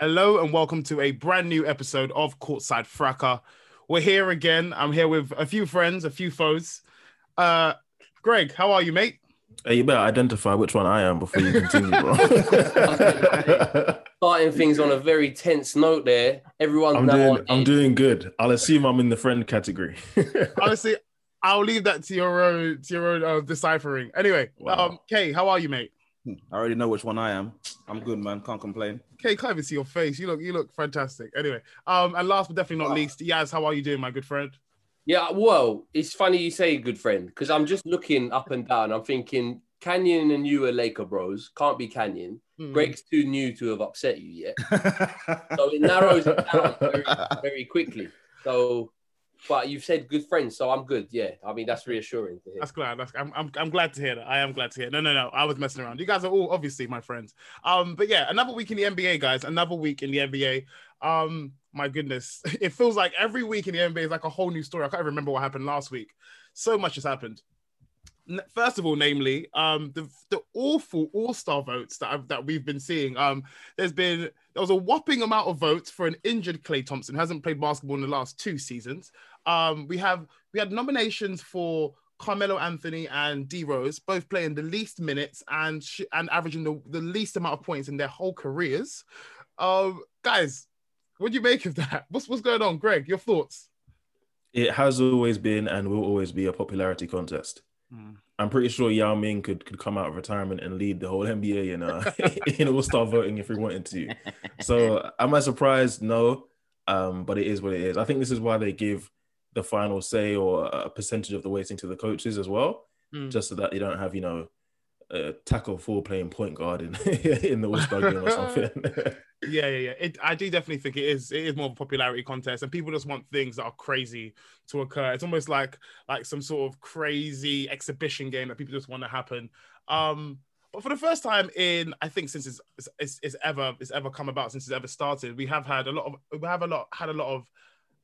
Hello and welcome to a brand new episode of Courtside Fracas. We're here again. I'm here with a few friends, a few foes. Uh, Greg, how are you, mate? Hey, you better identify which one I am before you continue, bro. Starting things on a very tense note there. Everyone, I'm doing, I'm doing good. I'll assume I'm in the friend category. Honestly, I'll leave that to your own to your own uh, deciphering. Anyway, Wow. um, Kay, how are you, mate? I already know which one I am. I'm good, man. Can't complain. Kay, can't even see your face. You look you look fantastic. Anyway, um, and last but definitely not least, Yaz, how are you doing, my good friend? Yeah, well, it's funny you say good friend because I'm just looking up and down. I'm thinking Kanyin and you are Laker bros. Can't be Kanyin. Hmm. Greg's too new to have upset you yet. So it narrows it down very, very quickly. So, but you've said good friends, so I'm good. Yeah, I mean that's reassuring to hear. That's glad. That's, I'm, I'm, I'm glad to hear that. I am glad to hear. No, no, no. I was messing around. You guys are all obviously my friends. Um, but yeah, another week in the NBA, guys. Another week in the NBA. Um, my goodness, it feels like every week in the NBA is like a whole new story. I can't even remember what happened last week. So much has happened. First of all, namely, um, the the awful All Star votes that I've, that we've been seeing. Um, there's been there was a whopping amount of votes for an injured Klay Thompson. who Hasn't played basketball in the last two seasons. Um, we have we had nominations for Carmelo Anthony and D Rose, both playing the least minutes and sh- and averaging the, the least amount of points in their whole careers. Um, guys, what do you make of that? What's what's going on, Greg? Your thoughts? it has always been and will always be a popularity contest. Hmm. I'm pretty sure Yao Ming could, could come out of retirement and lead the whole NBA in uh, in All Star voting if he wanted to. So am I surprised? No, um, but it is what it is. I think this is why they give the final say or a percentage of the weighting to the coaches as well, Mm. just so that they don't have you know a tackle four playing point guard in in the All Star game or something. Yeah, yeah, yeah. It, I do definitely think it is. It is more of a popularity contest, and people just want things that are crazy to occur. It's almost like like some sort of crazy exhibition game that people just want to happen. Um, but for the first time in, I think since it's, it's, it's, it's ever it's ever come about since it's ever started, we have had a lot of we have a lot had a lot of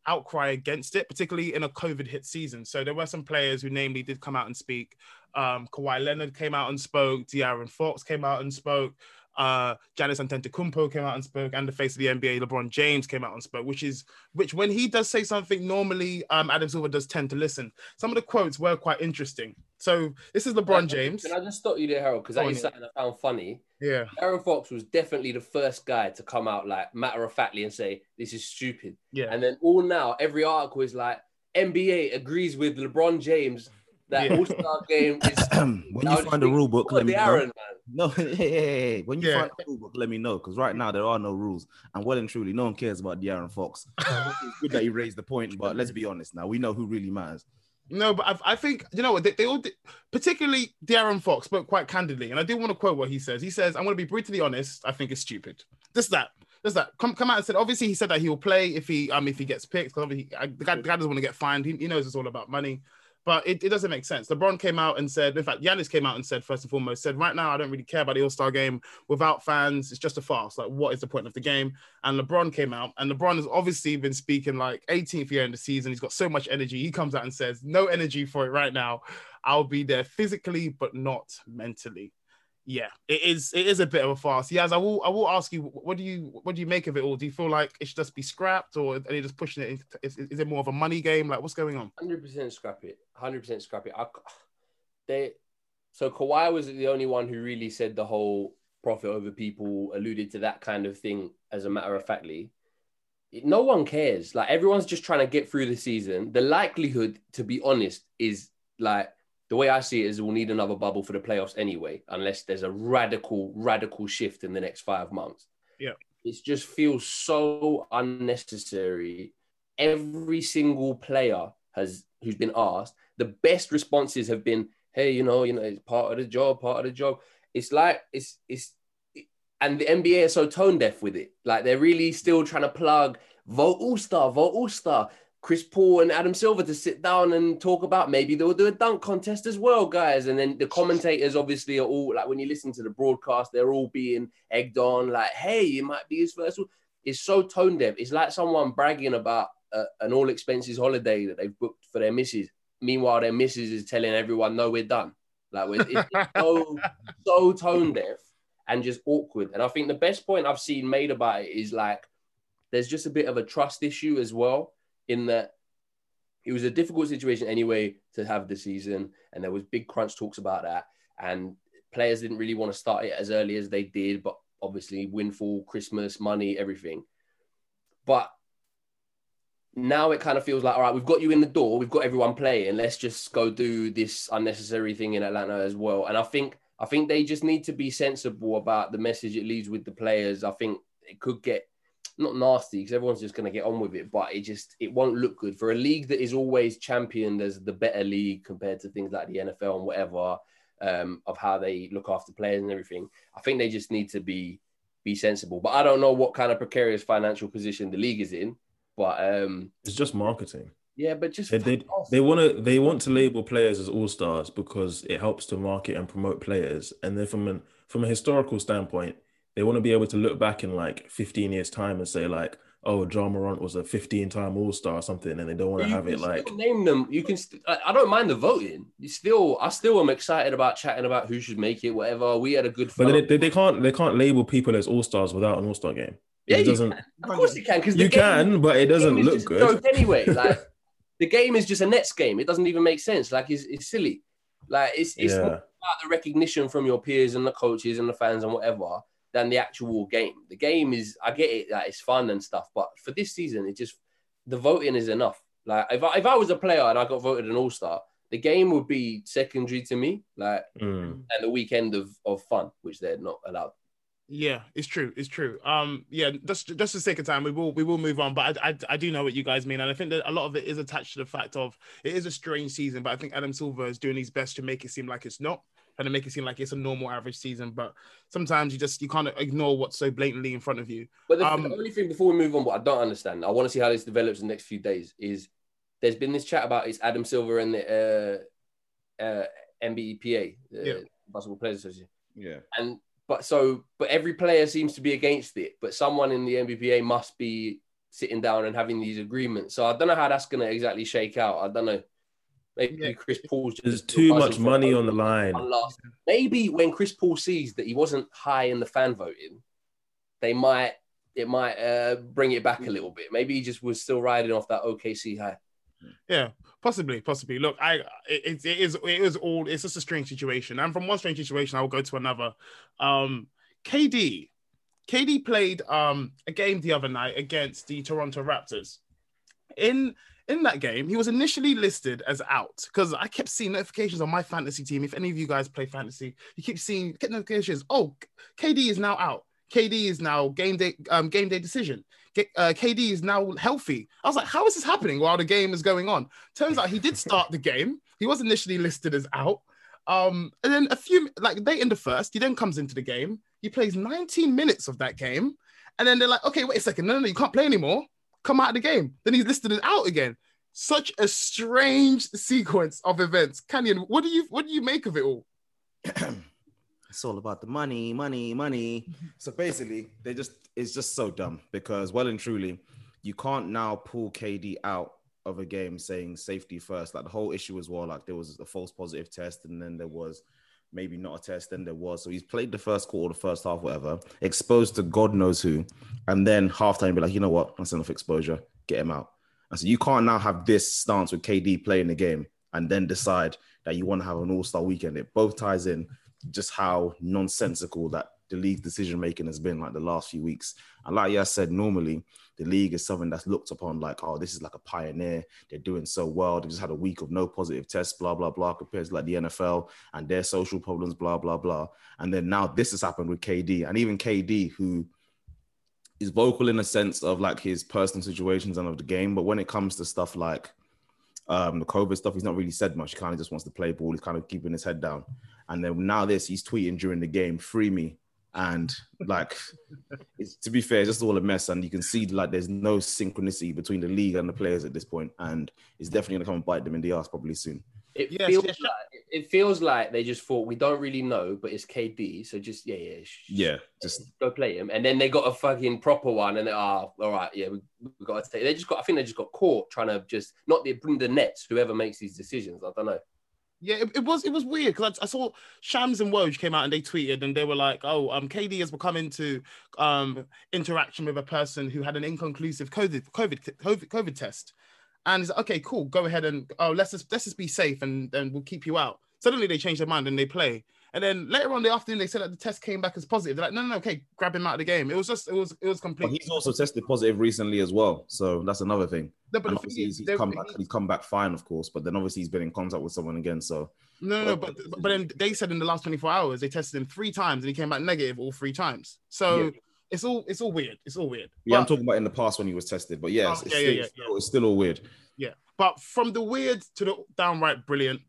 outcry against it, particularly in a COVID hit season. So there were some players who, namely, did come out and speak. Um, Kawhi Leonard came out and spoke. De'Aaron Fox came out and spoke. Uh, Giannis Antetokounmpo came out and spoke, and the face of the NBA, LeBron James, came out and spoke. Which is which when he does say something, normally um, Adam Silver does tend to listen. Some of the quotes were quite interesting. So this is LeBron James. Can I just stop you there, Harold? Because that is something I found funny. Yeah, Aaron Fox was definitely the first guy to come out like matter of factly and say this is stupid. yeah. And then all now, every article is like NBA agrees with LeBron James that Yeah. All Star game is. when you find the rule book, let me the know. Man. No, hey, hey, hey, hey. when you Yeah. find the rule book, let me know. Because right now there are no rules, and well and truly, no one cares about De'Aaron Fox. it's good that you raised the point, but let's be honest now. We know who really matters. No, but I, I think you know what they, they all, did, particularly De'Aaron Fox, spoke quite candidly, and I do want to quote what he says. He says, "I'm going to be brutally honest. I think it's stupid. Just that, just that. Come, come out and said. Obviously, he said that he will play if he, um, if he gets picked. Because obviously, I, the, guy, the guy doesn't want to get fined. He, he knows it's all about money. But it, it doesn't make sense. LeBron came out and said, in fact, Giannis came out and said, first and foremost, said, right now, I don't really care about the All Star game without fans. It's just a farce. Like, what is the point of the game? And LeBron came out, and LeBron has obviously been speaking like 18th year in the season. He's got so much energy. He comes out and says, no energy for it right now. I'll be there physically, but not mentally yeah, it is. It is a bit of a farce. Yes, I will. I will ask you. What do you? What do you make of it all? Do you feel like it should just be scrapped, or are they just pushing it? Is, is it more of a money game? Like, what's going on? Hundred percent scrap it. Hundred percent scrap it. I, they. So Kawhi was the only one who really said the whole profit over people alluded to that kind of thing. As a matter of factly, no one cares. Like everyone's just trying to get through the season. The likelihood, to be honest, is like the way I see it is we'll need another bubble for the playoffs anyway, unless there's a radical, radical shift in the next five months. Yeah. It just feels so unnecessary. Every single player has who's been asked, the best responses have been, hey, you know, you know, it's part of the job, part of the job. It's like it's it's and the NBA are so tone deaf with it. Like they're really still trying to plug vote all star, vote all star. Chris Paul and Adam Silver to sit down and talk about maybe they'll do a dunk contest as well, guys. And then the commentators obviously are all like when you listen to the broadcast, they're all being egged on, like, hey, it might be his first. one. It's so tone deaf. It's like someone bragging about a, an all expenses holiday that they've booked for their missus. Meanwhile, their missus is telling everyone, no, we're done. Like, we're, it's, it's so, so tone deaf and just awkward. And I think the best point I've seen made about it is like, there's just a bit of a trust issue as well in that it was a difficult situation anyway to have the season, and there was big crunch talks about that, and players didn't really want to start it as early as they did, but obviously windfall, Christmas, money, everything. But now it kind of feels like, all right, we've got you in the door, we've got everyone playing. Let's just go do this unnecessary thing in Atlanta as well. And I think I think they just need to be sensible about the message it leaves with the players. I think it could get not nasty because everyone's just going to get on with it, but it just it won't look good for a league that is always championed as the better league compared to things like the NFL and whatever um, of how they look after players and everything. I think they just need to be be sensible. But I don't know what kind of precarious financial position the league is in. But um, it's just marketing. Yeah, but just they they, they want to they want to label players as all stars because it helps to market and promote players. And then from an from a historical standpoint, they want to be able to look back in like 15 years time and say like oh Ja Morant was a 15 time all star or something and they don't want to have it like name them. You can st- I don't mind the voting. You still I still am excited about chatting about who should make it whatever. We had a good but they, they, they, can't they can't label people as all stars without an all star game yeah, it doesn't of course you can because you can but it doesn't look good. anyway. Like the game is just a Nets game. It doesn't even make sense. Like it's, it's silly. Like it's it's yeah. about the recognition from your peers and the coaches and the fans and whatever than the actual game. The game is, I get it, that it's fun and stuff, but for this season, it just the voting is enough. Like if I, if I was a player and I got voted an All Star, the game would be secondary to me, like mm. and the weekend of of fun, which they're not allowed. Yeah, it's true. It's true. Um, yeah, just just for sake of time, we will we will move on. But I, I, I do know what you guys mean, and I think that a lot of it is attached to the fact of it is a strange season. But I think Adam Silver is doing his best to make it seem like it's not trying to make it seem like it's a normal average season. But sometimes you just you can't ignore what's so blatantly in front of you. But the, um, the only thing before we move on, what I don't understand, I want to see how this develops in the next few days. Is there's been this chat about it's Adam Silver and the uh, uh, NBPA, the yeah. Basketball Players Association. Yeah. And but so but every player seems to be against it, but someone in the NBPA must be sitting down and having these agreements. So I don't know how that's going to exactly shake out. I don't know. Maybe yeah. Chris Paul's just there's too much money on the line. Maybe when Chris Paul sees that he wasn't high in the fan voting, they might it might uh, bring it back a little bit. Maybe he just was still riding off that OKC high. Yeah, possibly, possibly. Look, I it, it is it is all it's just a strange situation, and from one strange situation, I will go to another. Um, KD, KD played um a game the other night against the Toronto Raptors. In in that game, he was initially listed as out because I kept seeing notifications on my fantasy team. If any of you guys play fantasy, you keep seeing get notifications. Oh, KD is now out. KD is now game day um, game day decision. uh, KD is now healthy. I was like, how is this happening while the game is going on? Turns out he did start the game. He was initially listed as out. Um, and then a few like they in the first, he then comes into the game. He plays 19 minutes of that game, and then they're like, okay, wait a second, no, no, no you can't play anymore come out of the game. Then he's listed as out again. such a strange sequence of events. Kanyin, what do you what do you make of it all? it's all about the money, money, money. Mm-hmm. So basically, they just it's just so dumb because well and truly, you can't now pull KD out of a game saying safety first. Like the whole issue as well, like there was a false positive test, and then there was maybe not a test, then there was. So he's played the first quarter, the first half, whatever, exposed to God knows who, and then halftime be like, you know what, that's enough exposure, get him out. And so you can't now have this stance with KD playing the game and then decide that you want to have an all-star weekend. It both ties in just how nonsensical that the league decision making has been like the last few weeks. And like I said, normally the league is something that's looked upon like, oh, this is like a pioneer. They're doing so well. They just had a week of no positive tests, blah, blah, blah, compared to like the NFL and their social problems, blah, blah, blah. And then now this has happened with KD. And even KD, who is vocal in a sense of like his personal situations and of the game. But when it comes to stuff like um, the COVID stuff, he's not really said much. He kind of just wants to play ball. He's kind of keeping his head down. And then now this, he's tweeting during the game, free me and like it's, to be fair it's just all a mess and you can see like there's no synchronicity between the league and the players at this point and it's definitely going to come and bite them in the ass probably soon it yes, feels yes. like it feels like they just thought we don't really know, but it's KD, so just yeah, yeah, yeah, just go play him. And then they got a fucking proper one, and they are oh, all right. Yeah, we, we got to take. They just got. I think they just got caught trying to just not the, bring the nets. Whoever makes these decisions, I don't know. Yeah, it, it, was it was weird because I, I, saw Shams and Woj came out and they tweeted and they were like, "Oh, um, KD has become into um interaction with a person who had an inconclusive COVID COVID COVID, COVID test," and he's like, "Okay, cool, go ahead and oh let's just let's just be safe and then we'll keep you out." Suddenly they change their mind and they play. And then later on the afternoon, they said that the test came back as positive. They're like, no, no, no, okay, grab him out of the game. It was just, it was, it was complete. But he's also tested positive recently as well, so that's another thing. No, but obviously he's, he's come back. He's come back fine, of course. But then obviously he's been in contact with someone again. So no, no, but but then they said in the last 24 hours they tested him three times and he came back negative all three times. So. Yeah. It's all it's all weird. It's all weird. Yeah, but, I'm talking about in the past when he was tested, but yeah, oh, it's, yeah, still, yeah, yeah, still, it's still all weird. Yeah, but from the weird to the downright brilliant,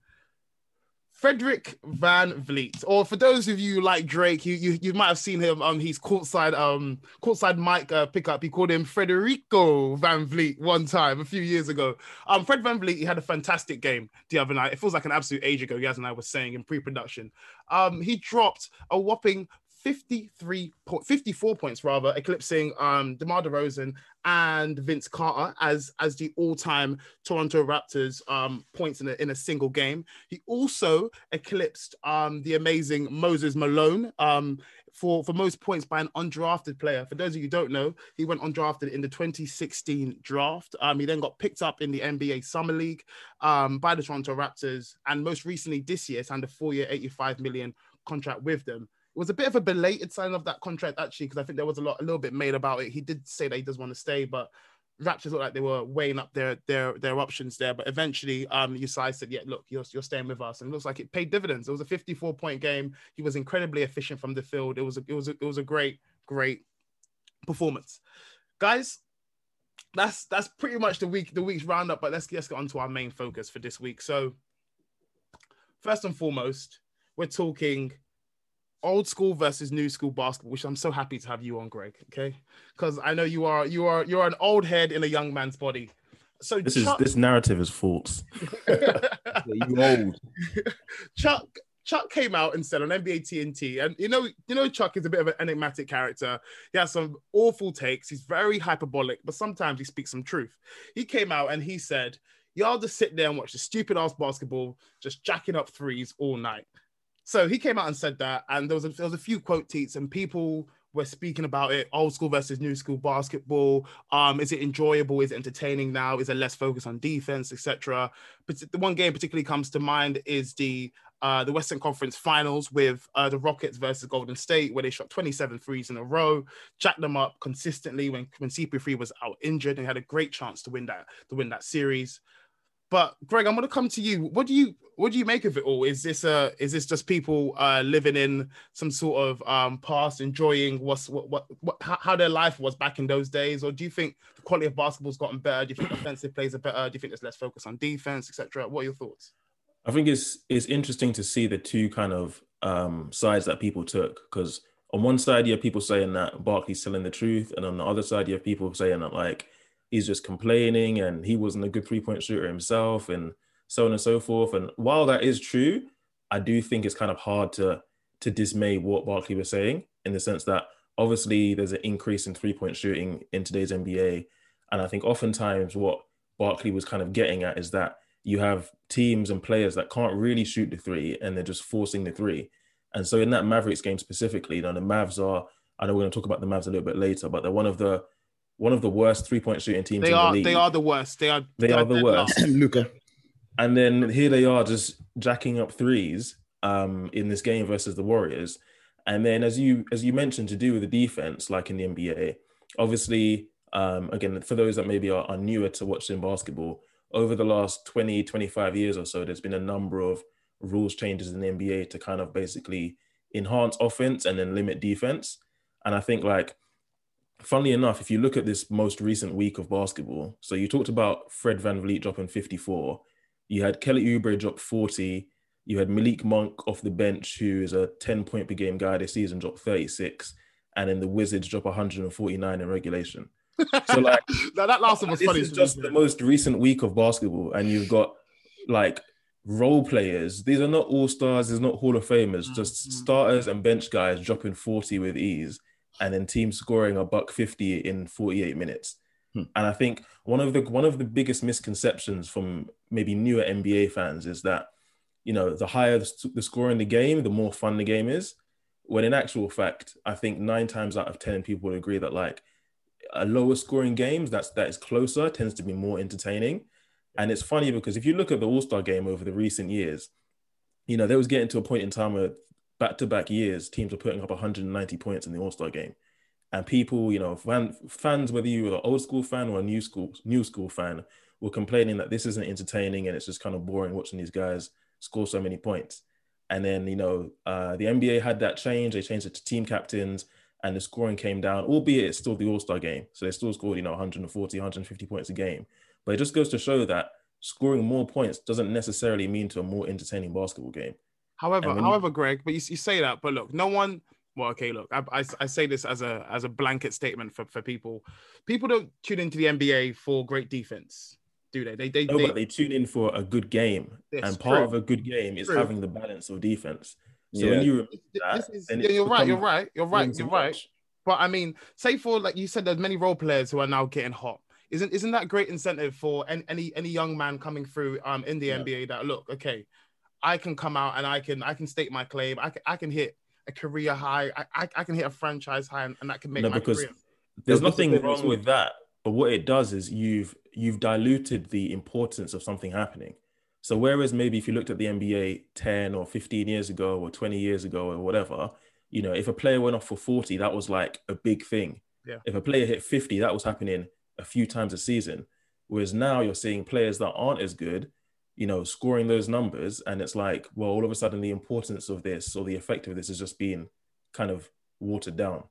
Frederick VanVleet, or for those of you like Drake, you you, you might have seen him on his courtside um courtside mic uh, pickup. He called him Frederico VanVleet one time a few years ago. Um, Fred VanVleet, he had a fantastic game the other night. It feels like an absolute age ago. Yaz and I were saying in pre-production. Um, he dropped a whopping 53 po- 54 points rather eclipsing um DeMar DeRozan and Vince Carter as as the all-time Toronto Raptors um points in a, in a single game. He also eclipsed um the amazing Moses Malone um for for most points by an undrafted player. For those of you who don't know he went undrafted in the 2016 draft. Um he then got picked up in the NBA Summer League um by the Toronto Raptors and most recently this year signed a four-year 85 million contract with them was a bit of a belated sign of that contract actually, because I think there was a lot, a little bit made about it. He did say that he does want to stay, but Raptors looked like they were weighing up their their their options there. But eventually, um, Usai said, "Yeah, look, you're you're staying with us," and it looks like it paid dividends. It was a 54 point game. He was incredibly efficient from the field. It was a, it was a, it was a great great performance, guys. That's that's pretty much the week the week's roundup. But let's let's get on to our main focus for this week. So, first and foremost, we're talking old school versus new school basketball, which I'm so happy to have you on, Greg. Okay, because I know you are you are you're an old head in a young man's body. So this Chuck... is this narrative is false. you old. Chuck Chuck came out and said on NBA TNT, and you know, you know, Chuck is a bit of an enigmatic character. He has some awful takes. He's very hyperbolic, but sometimes he speaks some truth. He came out and he said, "Y'all just sit there and watch the stupid ass basketball, just jacking up threes all night." So he came out and said that, and there was a, there was a few quote tweets, and people were speaking about it: old school versus new school basketball. Um, is it enjoyable? Is it entertaining now? Is there less focus on defense, etc.? But the one game particularly comes to mind is the uh, the Western Conference Finals with uh, the Rockets versus Golden State, where they shot 27 threes in a row, jacked them up consistently when when CP3 was out injured, and had a great chance to win that to win that series. But Greg, I'm going to come to you. What do you what do you make of it all? Is this uh is this just people uh living in some sort of um past, enjoying what's what what, what how their life was back in those days, or do you think the quality of basketball's gotten better? Do you think offensive plays are better? Do you think there's less focus on defense, etc.? What are your thoughts? I think it's it's interesting to see the two kind of um sides that people took because on one side you have people saying that Barkley's telling the truth, and on the other side you have people saying that like he's just complaining and he wasn't a good three point shooter himself and so on and so forth. And while that is true, I do think it's kind of hard to to dismay what Barkley was saying in the sense that obviously there's an increase in three point shooting in today's NBA. And I think oftentimes what Barkley was kind of getting at is that you have teams and players that can't really shoot the three and they're just forcing the three. And so in that Mavericks game specifically, you know, the Mavs are, I know we're going to talk about the Mavs a little bit later, but they're one of the one of the worst three point shooting teams. They are the they are the worst. They are they, they are, are the worst. Luka. And then here they are just jacking up threes um, in this game versus the Warriors. And then as you as you mentioned to do with the defense, like in the NBA, obviously, um, again, for those that maybe are, are newer to watching basketball, over the last 20, 25 years or so, there's been a number of rules changes in the NBA to kind of basically enhance offense and then limit defense. And I think like funnily enough, if you look at this most recent week of basketball, so you talked about Fred VanVleet dropping 54, you had Kelly Oubre drop 40, you had Malik Monk off the bench, who is a 10 point per game guy this season, drop 36, and then the Wizards drop 149 in regulation. So like now, that last one was this funny. is just the most recent week of basketball, and you've got like role players. These are not all stars. These are not Hall of Famers. Mm-hmm. Just starters and bench guys dropping 40 with ease, and then teams scoring a buck 50 in 48 minutes. Hmm. And I think one of the one of the biggest misconceptions from maybe newer NBA fans is that you know the higher the, score in the game, the more fun the game is. When in actual fact, I think nine times out of ten people would agree that like a lower scoring games that's that is closer tends to be more entertaining. And it's funny because if you look at the All Star game over the recent years, you know, there was getting to a point in time where back to back years, teams were putting up 190 points in the All Star game. And people, you know, fan, fans, whether you were an old school fan or a new school new school fan, were complaining that this isn't entertaining and it's just kind of boring watching these guys score so many points. And then, you know, uh, the NBA had that change. They changed it to team captains and the scoring came down, albeit it's still the All Star game. So they still scored, you know, 140, 150 points a game. But it just goes to show that scoring more points doesn't necessarily mean to a more entertaining basketball game. However, And when however, Greg, but you, you say that, but look, no one. Well, okay, look, I, I, I say this as a as a blanket statement for, for people. People don't tune into the NBA for great defense, do they? They they, No, they, but they tune in for a good game. Yes, and part true. of a good game is True. having the balance of defense. So Yeah. when you remember that, is, then yeah, you're right. You're right. You're right. You're right. But I mean, say for like you said, there's many role players who are now getting hot. Isn't isn't that great incentive for any any, any young man coming through um in the Yeah. NBA that look okay, I can come out and I can I can state my claim. I can I can hit a career high. I I, I can hit a franchise high, and, and that can make No, my because career. There's That's the nothing wrong with that. But what it does is you've you've diluted the importance of something happening. So whereas maybe if you looked at the NBA 10 or 15 years ago or 20 years ago or whatever, you know, if a player went off for 40, that was like a big thing. Yeah. If a player hit 50, that was happening a few times a season. Whereas now you're seeing players that aren't as good, you know, scoring those numbers. And it's like, well, all of a sudden the importance of this or the effect of this is just being kind of watered down.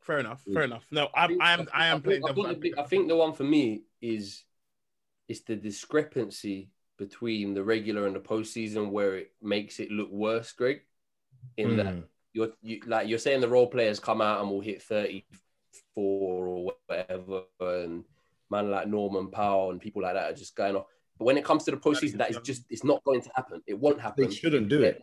Fair enough. Fair enough. No, I'm I am I am playing. think, I, think the, big- I think the one for me is it's the discrepancy between the regular and the postseason where it makes it look worse, Greg. In that Mm. you're you like you're saying the role players come out and will hit 34 or whatever, and man like Norman Powell and people like that are just going off. But when it comes to the postseason, that is just it's not going to happen. It won't happen. They shouldn't do it.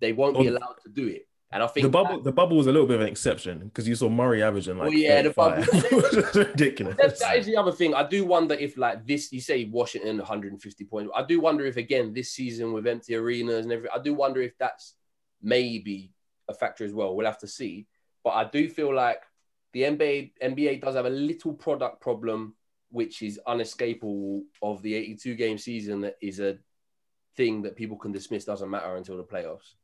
They won't be allowed to do it. And I think The bubble, the bubble was a little bit of an exception because you saw Murray averaging like Well, yeah, the bubble- ridiculous. That, that is the other thing. I do wonder if, like this, you say Washington 150 points. I do wonder if, again, this season with empty arenas and everything, I do wonder if that's maybe a factor as well. We'll have to see. But I do feel like the NBA NBA does have a little product problem, which is unescapable of the 82 game season. That is a thing that people can dismiss. Doesn't matter until the playoffs.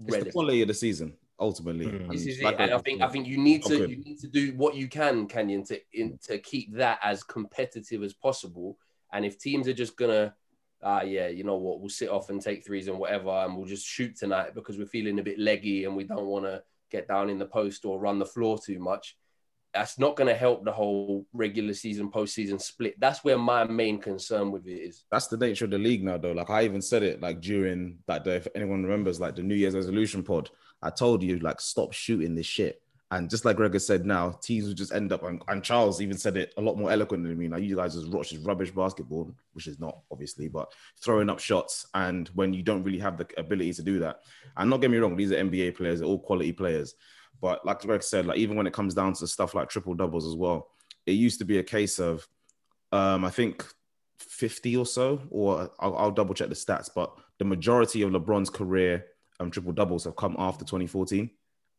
It's the Relative. quality of the season, ultimately. Mm. And This is it, and I think I think you need to Okay. you need to do what you can, Kanyin, to in, to keep that as competitive as possible. And if teams are just gonna, ah, yeah, you know what, we'll sit off and take threes and whatever, and we'll just shoot tonight because we're feeling a bit leggy and we don't want to get down in the post or run the floor too much. That's not going to help the whole regular season, postseason split. That's where my main concern with it is. that's the nature of the league now, though. Like I even said it like during that day. If anyone remembers, like the New Year's resolution pod, I told you like stop shooting this shit. And just like Greg has said now, teams will just end up, and, and Charles even said it a lot more eloquently than me. Now, you guys just watch this rubbish basketball, which is not obviously, but throwing up shots. And when you don't really have the ability to do that, and not get me wrong, these are NBA players, they're all quality players. But like Greg said, like even when it comes down to stuff like triple doubles as well, it used to be a case of, um, I think 50 or so, or I'll, I'll double check the stats, but the majority of LeBron's career um, triple doubles have come after 2014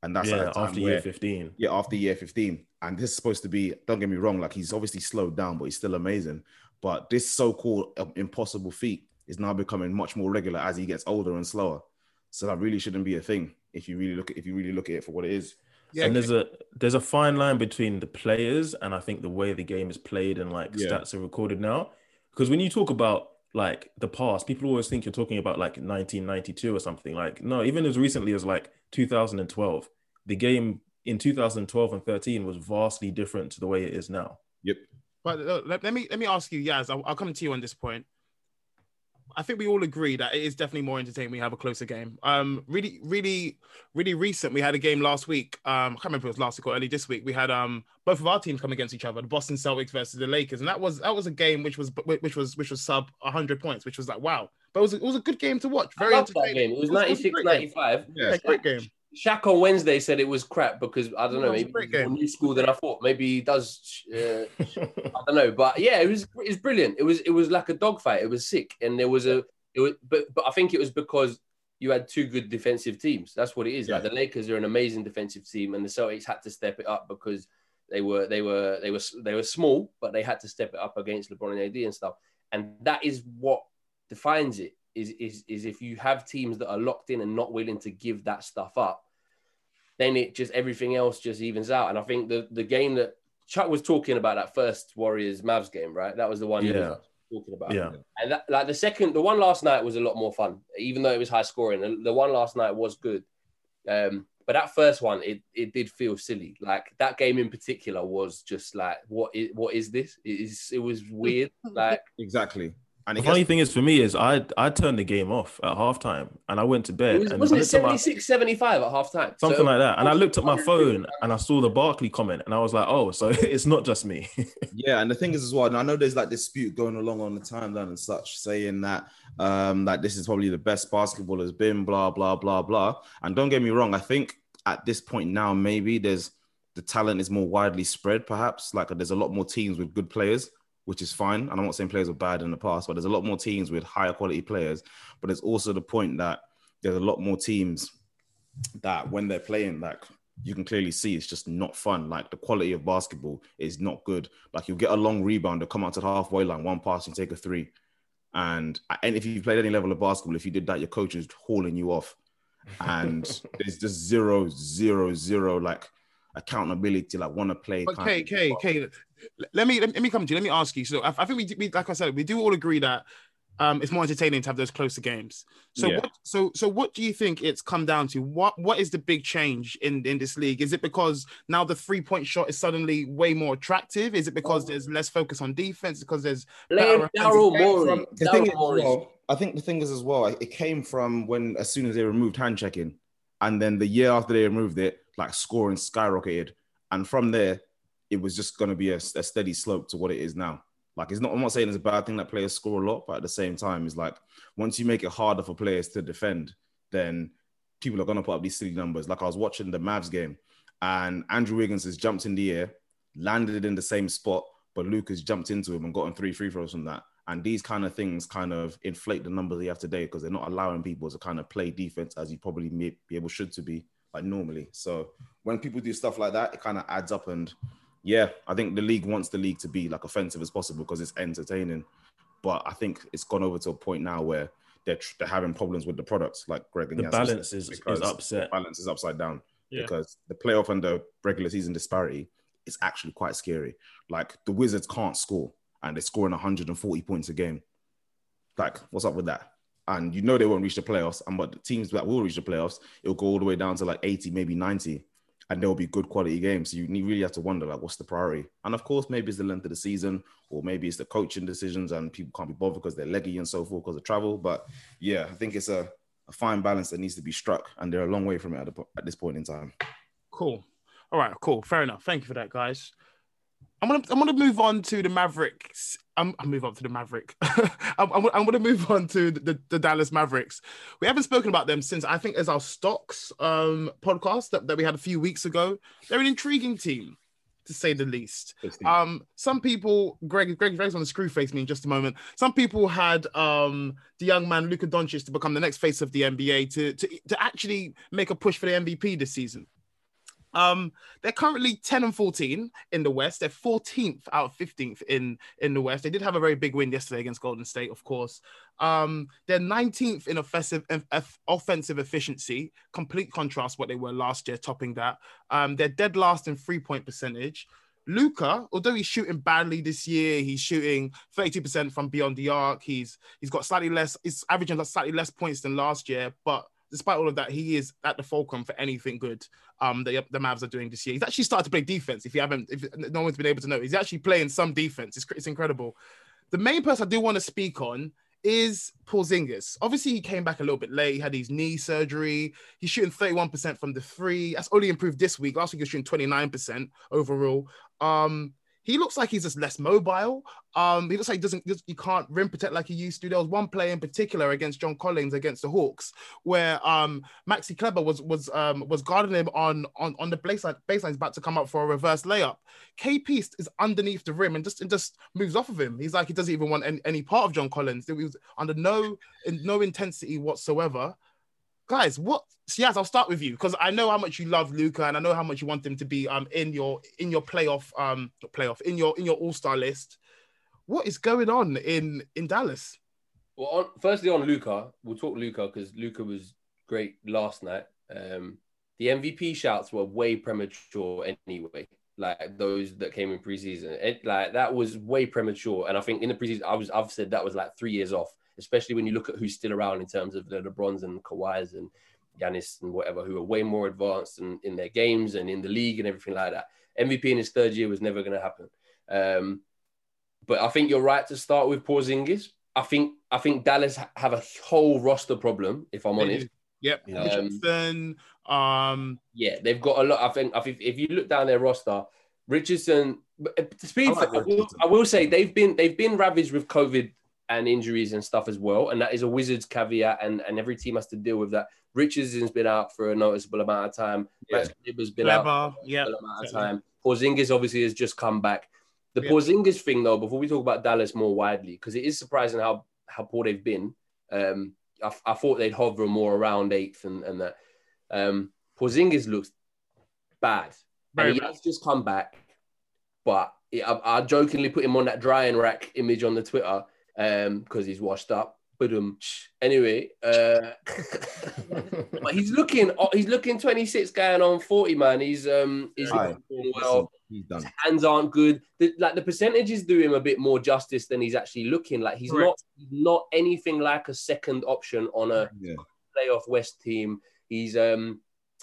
and that's yeah, after where, year 15. Yeah, after year 15. And this is supposed to be, don't get me wrong, like he's obviously slowed down, but he's still amazing. But this so-called uh, impossible feat is now becoming much more regular as he gets older and slower. So that really shouldn't be a thing if you really look at if you really look at it for what it is. Yeah, and there's a there's a fine line between the players and I think the way the game is played and like yeah. stats are recorded now. Because when you talk about like the past, people always think you're talking about like 1992 or something. Like no, even as recently as like 2012, the game in 2012 and 13 was vastly different to the way it is now. Yep. But uh, let, let, me let me ask you, Yaz. I'll, I'll, come to you on this point. I think we all agree that it is definitely more entertaining. We have a closer game. Um, really, really, really recent. We had a game last week. Um, I can't remember if it was last week or early this week. We had um both of our teams come against each other, the Boston Celtics versus the Lakers, and that was that was a game which was which was which was sub 100 points, which was like wow. But it was it was a good game to watch. Very entertaining. It was, it was 96, 95. Yeah, great game. Shaq on Wednesday said it was crap because I don't know, maybe more new school than I thought. Maybe he does. Uh, I don't know, but yeah, it was it was brilliant. It was it was like a dogfight. It was sick, and there was a it was, but but I think it was because you had two good defensive teams. That's what it is. Yeah. Like the Lakers are an amazing defensive team, and the Celtics had to step it up because they were they were they were they were small, but they had to step it up against LeBron and AD and stuff. And that is what defines it. Is, is, is if you have teams that are locked in and not willing to give that stuff up, then it just everything else just evens out. And I think the the game that Chuck was talking about that first Warriors Mavs game, right? That was the one yeah. talking about. Yeah. And that, like the second, the one last night was a lot more fun, even though it was high scoring. The, the one last night was good. Um, but that first one, it, it did feel silly. Like that game in particular was just like, what is what is this? It is it was weird. Like exactly. And the funny thing is for me is I I turned the game off at halftime and I went to bed. It was, and wasn't it 76, my, 75 at halftime? Something so like that. And I looked at my phone and I saw the Barkley comment and I was like, oh, so it's not just me. yeah, and the thing is as well, and I know there's like dispute going along on the timeline and such, saying that um that this is probably the best basketball has been, blah, blah, blah, blah. And don't get me wrong, I think at this point now, maybe there's the talent is more widely spread, perhaps. Like there's a lot more teams with good players which is fine. And I'm not saying players were bad in the past, but there's a lot more teams with higher quality players. But there's also the point that there's a lot more teams that when they're playing, like you can clearly see it's just not fun. Like the quality of basketball is not good. Like you'll get a long rebound to come out to the halfway line, one pass and take a three. And and if you played any level of basketball, if you did that, your coach is hauling you off. And there's just zero, zero, zero like accountability, like want to play. But Okay, okay, okay. Let me let me come to you. Let me ask you. So I, I think we, we, like I said, we do all agree that um, it's more entertaining to have those closer games. So yeah. what, so so what do you think it's come down to? What what is the big change in in this league? Is it because now the three point shot is suddenly way more attractive? Is it because oh. there's less focus on defense? Because there's Daryl Morey. The thing is, well, I think the thing is as well. It came from when as soon as they removed hand checking, and then the year after they removed it, like scoring skyrocketed, and from there, it was just going to be a, a, steady slope to what it is now. Like it's not. I'm not saying it's a bad thing that players score a lot, but at the same time, it's like once you make it harder for players to defend, then people are going to put up these silly numbers. Like I was watching the Mavs game, and Andrew Wiggins has jumped in the air, landed in the same spot, but Luka's jumped into him and gotten three free throws from that. And these kind of things kind of inflate the numbers they have today because they're not allowing people to kind of play defense as you probably may be able should to be like normally. So when people do stuff like that, it kind of adds up. And yeah, I think the league wants the league to be like offensive as possible because it's entertaining. But I think it's gone over to a point now where they're, they're having problems with the products, like Greg and the balance is, is upset. balance is upside down yeah. because the playoff and the regular season disparity is actually quite scary. Like the Wizards can't score and they're scoring 140 points a game. Like, what's up with that? And you know they won't reach the playoffs. And but the teams that will reach the playoffs, it'll go all the way down to like 80, maybe 90, and there'll be good quality games. So you really have to wonder like what's the priority. And of course, maybe it's the length of the season, or maybe it's the coaching decisions, and people can't be bothered because they're leggy and so forth because of travel. But yeah, I think it's a, a, fine balance that needs to be struck, and they're a long way from it at, the, at this point in time. Cool. All right, cool, fair enough. Thank you for that, guys. I'm gonna I'm gonna move on to the Mavericks. I'm I'll move on to the Maverick. I'm, I'm, I'm gonna move on to the, the Dallas Mavericks. We haven't spoken about them since I think as our stocks um podcast that, that we had a few weeks ago. They're an intriguing team to say the least. Um, some people, Greg, Greg, Greg's on the screw face me in just a moment. Some people had um the young man Luka Doncic to become the next face of the NBA to to to actually make a push for the MVP this season. Um, they're currently 10 and 14 in the West. They're 14th out of 15th in, in the West. They did have a very big win yesterday against Golden State, of course. Um, they're 19th in offensive offensive efficiency, complete contrast what they were last year, topping that. Um, they're dead last in three point percentage. Luka, although he's shooting badly this year, he's shooting 32% from beyond the arc. He's he's got slightly less, he's averaging slightly less points than last year, but despite all of that, he is at the fulcrum for anything good um, the, the Mavs are doing this year. He's actually started to play defense. If you haven't, if no one's been able to know, he's actually playing some defense. It's, it's incredible. The main person I do want to speak on is Paul Porzingis. Obviously, he came back a little bit late. He had his knee surgery. He's shooting 31% from the three. That's only improved this week. Last week, he was shooting 29% overall. Um, he looks like he's just less mobile. Um, he looks like he doesn't he can't rim protect like he used to. There was one play in particular against John Collins against the Hawks where um Maxi Kleber was was um was guarding him on on on the baseline baseline's about to come up for a reverse layup. KP is underneath the rim and just and just moves off of him. He's like he doesn't even want any, any part of John Collins. He was under no no intensity whatsoever guys, what? Yes, I'll start with you because I know how much you love Luka and I know how much you want him to be um in your in your playoff um playoff in your in your All Star list. What is going on in in Dallas? Well, on, firstly on Luka, we'll talk Luka because Luka was great last night. Um, the MVP shouts were way premature anyway. Like those that came in preseason, it, like that was way premature. And I think in the preseason, I was I've said that was like three years off especially when you look at who's still around in terms of the LeBrons and Kawhis and Giannis and whatever, who are way more advanced in, in their games and in the league and everything like that. MVP in his third year was never going to happen. Um, but I think you're right to start with Porzingis. I think I think Dallas have a whole roster problem, if I'm honest. Yep. Um, um, yeah, they've got a lot. I think, I think if you look down their roster, Richardson. Uh, speed, I, like I, will, I will say they've been they've been ravaged with COVID and injuries and stuff as well. And that is a Wizards caveat, and, and every team has to deal with that. Richardson's been out for a noticeable amount of time. Yeah. Has been Kleber. out for a yeah. amount of time. Porzingis obviously has just come back. The yeah. Porzingis thing, though, before we talk about Dallas more widely, because it is surprising how how poor they've been. Um, I, I, thought they'd hover more around eighth and, and that. Um, Porzingis looks bad. Very and he bad. has just come back, but I, I jokingly put him on that drying rack image on the Twitter um because he's washed up. But um, anyway, uh, but he's looking oh, he's looking 26 going on 40 man. He's um he's well. He's done. His hands aren't good. The, like the percentages do him a bit more justice than he's actually looking. Like he's Correct. not not anything like a second option on a yeah. playoff West team. He's um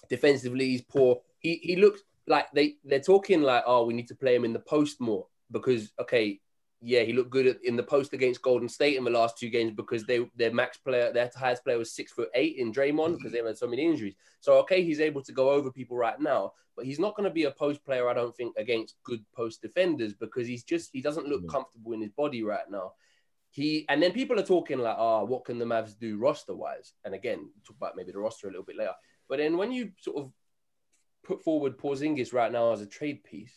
defensively he's poor. He he looks like they they're talking like oh we need to play him in the post more because okay yeah, he looked good in the post against Golden State in the last two games because they their max player, their highest player was six foot eight in Draymond because they had so many injuries. So okay, he's able to go over people right now, but he's not going to be a post player, I don't think, against good post defenders because he's just he doesn't look comfortable in his body right now. He and then people are talking like, oh, what can the Mavs do roster wise? And again, talk about maybe the roster a little bit later. But then when you sort of put forward Porzingis right now as a trade piece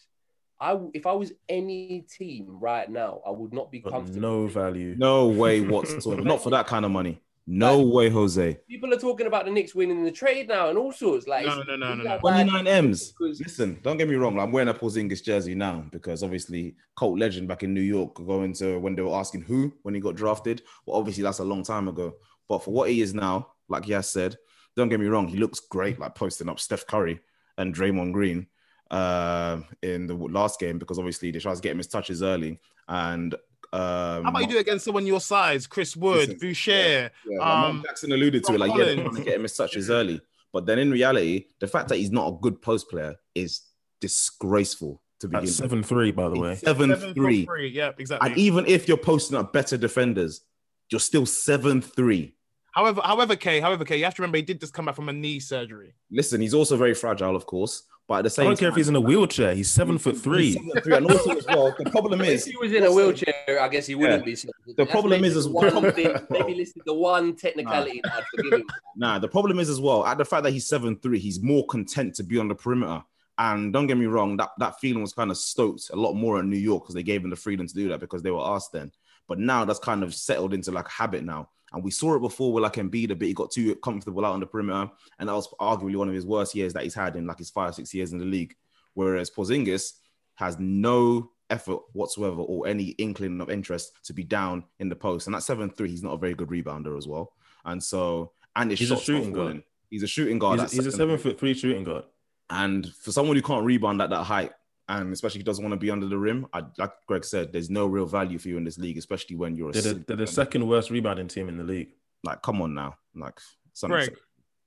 I if I was any team right now, I would not be comfortable. No value. No way whatsoever. not for that kind of money. No like, way, Jose. People are talking about the Knicks winning the trade now and all sorts. Like no, no, no, no, no. 29 M's. Because... Listen, don't get me wrong. I'm wearing a Porzingis jersey now because obviously cult legend back in New York going to when they were asking who when he got drafted. Well, obviously that's a long time ago. But for what he is now, like Yaz said, don't get me wrong, he looks great, like posting up Steph Curry and Draymond Green uh, in the last game because obviously they tried to get him his touches early. And um, how about you do it against someone your size, Chris Wood, listen, Boucher? Yeah, yeah. Um, Jackson alluded to it, like yeah, trying to get him his touches early. But then in reality, the fact that he's not a good post player is disgraceful to begin. Seven three, by the way. Seven, seven three. three. Yeah, exactly. And even if you're posting up better defenders, you're still seven three. However, however, K, however, K, you have to remember he did just come back from a knee surgery. Listen, he's also very fragile, of course. But at the same, I don't care if he's in a wheelchair. He's seven foot three. He's seven three, and also as well, the problem is If is he was in a wheelchair, I guess he wouldn't be. So that's problem is as the well- one thing, maybe listed the one technicality that I'd forgive him. Nah, the problem is as well, at the fact that he's seven three, he's more content to be on the perimeter. And don't get me wrong, that, that feeling was kind of stoked a lot more in New York because they gave him the freedom to do that because they were asked then. But now that's kind of settled into like a habit now. And we saw it before with like Embiid a bit. He got too comfortable out on the perimeter. And that was arguably one of his worst years that he's had in like his five, six years in the league. Whereas Porzingis has no effort whatsoever or any inkling of interest to be down in the post. And at 7-3, he's not a very good rebounder as well. And so, and his He's a shooting guard. He's a shooting guard. He's, at he's a seven foot three shooting guard. And for someone who can't rebound at that height, and especially if he doesn't want to be under the rim, I, like Greg said, there's no real value for you in this league, especially when you're a They're the, they're the second worst rebounding team in the league. like, come on now, like something. Greg,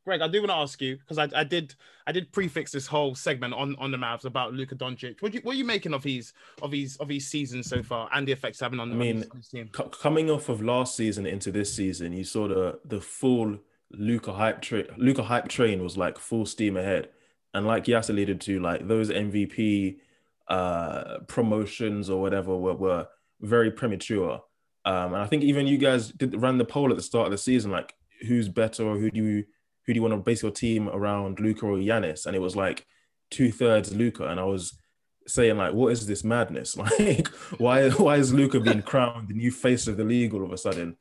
Greg, I do want to ask you because I, I did I did prefix this whole segment on on the Mavs about Luka Doncic. What you what are you making of his of his of his season so far and the effects having on, I mean, on his, his team? Co- coming off of last season into this season, you saw the the full Luka hype train. Luka hype train was like full steam ahead, and like Yaz alluded to, like those MVP uh promotions or whatever were, were very premature. Um, and I think even you guys did ran the poll at the start of the season, like who's better or who do you who do you want to base your team around, Luka or Giannis? And it was like two thirds Luka, and I was saying like, what is this madness? Like, why why is Luka being crowned the new face of the league all of a sudden?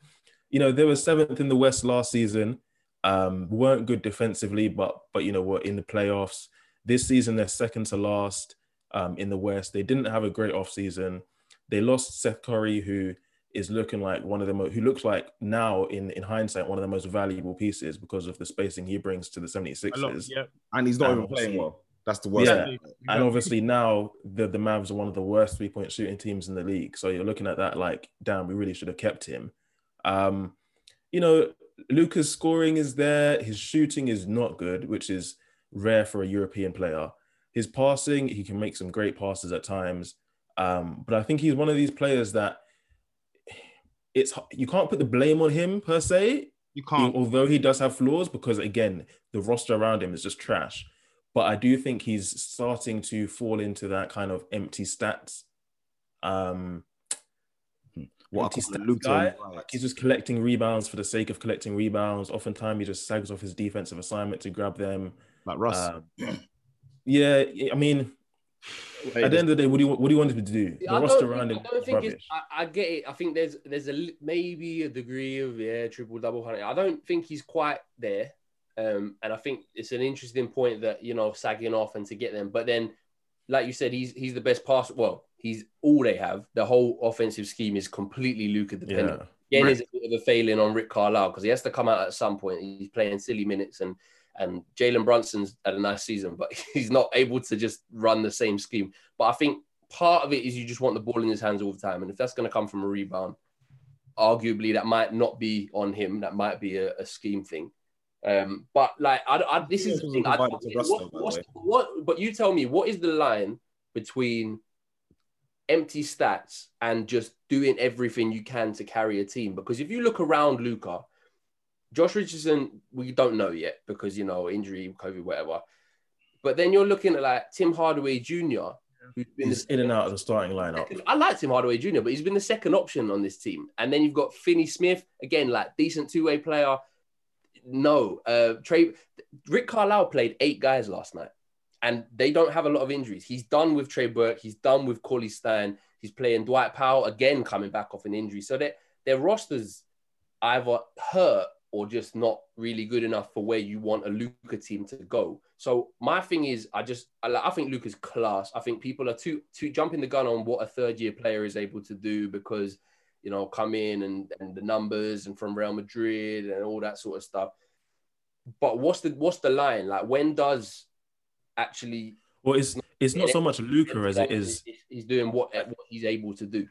You know, they were seventh in the West last season. Um, weren't good defensively, but but you know, were in the playoffs. This season, they're second to last um, in the West. They didn't have a great offseason. They lost Seth Curry, who is looking like one of the mo- who looks like now in in hindsight one of the most valuable pieces because of the spacing he brings to the 76ers. A lot, yeah. and he's not and even playing well. That's the worst. Yeah. thing. And obviously now the, the Mavs are one of the worst three point shooting teams in the league. So you're looking at that like, damn, we really should have kept him. Um, you know, Luka's scoring is there. His shooting is not good, which is rare for a European player. His passing, he can make some great passes at times. Um, but I think he's one of these players that it's you can't put the blame on him per se, You can't. although he does have flaws because again the roster around him is just trash but i do think he's starting to fall into that kind of empty stats um What empty stats guy. Tony Like, he's just collecting rebounds for the sake of collecting rebounds oftentimes he just sags off his defensive assignment to grab them like Russ. Um, yeah i mean at the end of the day what do you what do you want him to do the I roster don't, around think, him I don't think rubbish. it's. I, I get it. I think there's there's a maybe a degree of yeah triple double hundred. I don't think he's quite there, um, and I think it's an interesting point that you know sagging off and to get them. But then, like you said, he's he's the best pass. Well, he's all they have. The whole offensive scheme is completely Luka dependent. yeah Again, is a bit of a failing on Rick Carlisle because he has to come out at some point. He's playing silly minutes, and and Jalen Brunson's had a nice season, but he's not able to just run the same scheme. But I think part of it is you just want the ball in his hands all the time, and if that's going to come from a rebound, arguably that might not be on him. That might be a, a scheme thing. Um, but like, I, I this is the thing. I, wasn't provided to Russ, what, though, by the what's- way. what? But you tell me, what is the line between empty stats and just doing everything you can to carry a team? Because if you look around Luka, Josh Richardson, we don't know yet because you know injury, COVID, whatever. But then you're looking at like Tim Hardaway Jr., who's been he's the in and out of the starting lineup I like Tim Hardaway Jr., but he's been the second option on this team. And then you've got Finney Smith, again, like decent two way player. No, uh, Trey, Rick Carlisle played eight guys last night, and they don't have a lot of injuries. He's done with Trey Burke, he's done with Cauley-Stein, he's playing Dwight Powell again, coming back off an injury. So their their rosters either hurt or just not really good enough for where you want a Luka team to go. So my thing is, I just I, think Luka's class. I think people are too too jumping the gun on what a third year player is able to do because you know come in and and the numbers and from Real Madrid and all that sort of stuff. But what's the what's the line? Like when does actually well it's it's not so much Luka as it is he's doing what what he's able to do.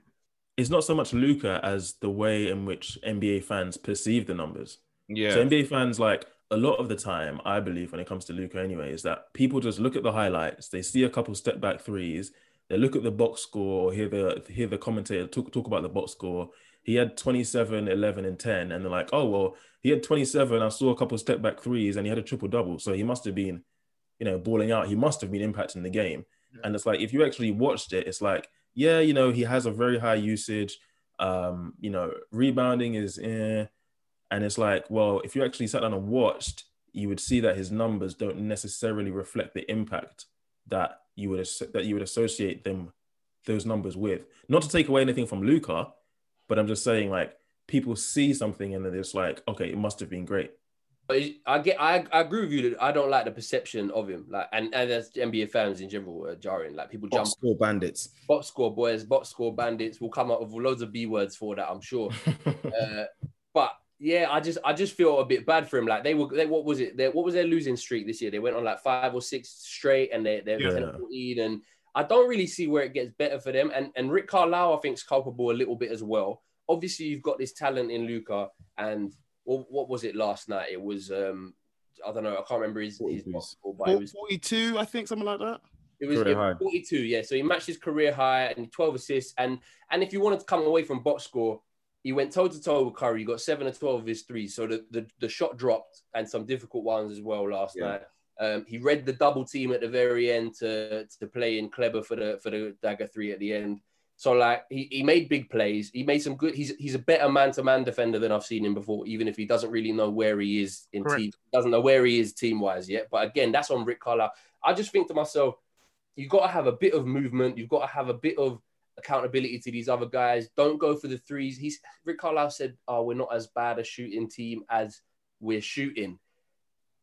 it's not so much Luka as the way in which NBA fans perceive the numbers. Yeah. So NBA fans, like a lot of the time, I believe when it comes to Luka anyway, is that people just look at the highlights, they see a couple step back threes, they look at the box score or hear the hear the commentator talk, talk about the box score. He had 27, 11, and 10, and they're like, oh well, he had 27. I saw a couple step back threes and he had a triple double. So he must have been you know, balling out, he must have been impacting the game. And it's like if you actually watched it, it's like, yeah, you know, he has a very high usage. Um, you know, rebounding is eh. And it's like, well, if you actually sat down and watched, you would see that his numbers don't necessarily reflect the impact that you would that you would associate them those numbers with. Not to take away anything from Luka, but I'm just saying like people see something and then it's like, okay, it must have been great. But I get, I, I agree with you that I don't like the perception of him, like, and and as NBA fans in general are jarring. Like people Box jump score bandits. box score boys, box score bandits. will come up with loads of b words for that, I'm sure. uh, but yeah, I just I just feel a bit bad for him. Like they were, they, what was it? They, what was their losing streak this year? They went on like five or six straight, and they they're Yeah. 10 and I don't really see where it gets better for them. And and Rick Carlisle, I think, is culpable a little bit as well. Obviously, you've got this talent in Luka, and what, what was it last night? It was um I don't know, I can't remember his, his box score, but it was 42, I think, something like that. it was, it was 42, yeah. So he matched his career high and 12 assists. And and if you wanted to come away from box score, he went toe to toe with Curry. He got seven or 12 of his threes. So the, the, the shot dropped and some difficult ones as well last Yeah. night. Um, he read the double team at the very end to, to play in clever for the for the dagger three at the end. So like he, he made big plays. He made some good. He's he's a better man to man defender than I've seen him before. Even if he doesn't really know where he is in Correct. team, doesn't know where he is team wise yet. But again, that's on Rick Carlisle. I just think to myself, you've got to have a bit of movement. You've got to have a bit of accountability to these other guys. Don't go for the threes. He's Rick Carlisle said, "Oh, we're not as bad a shooting team as we're shooting."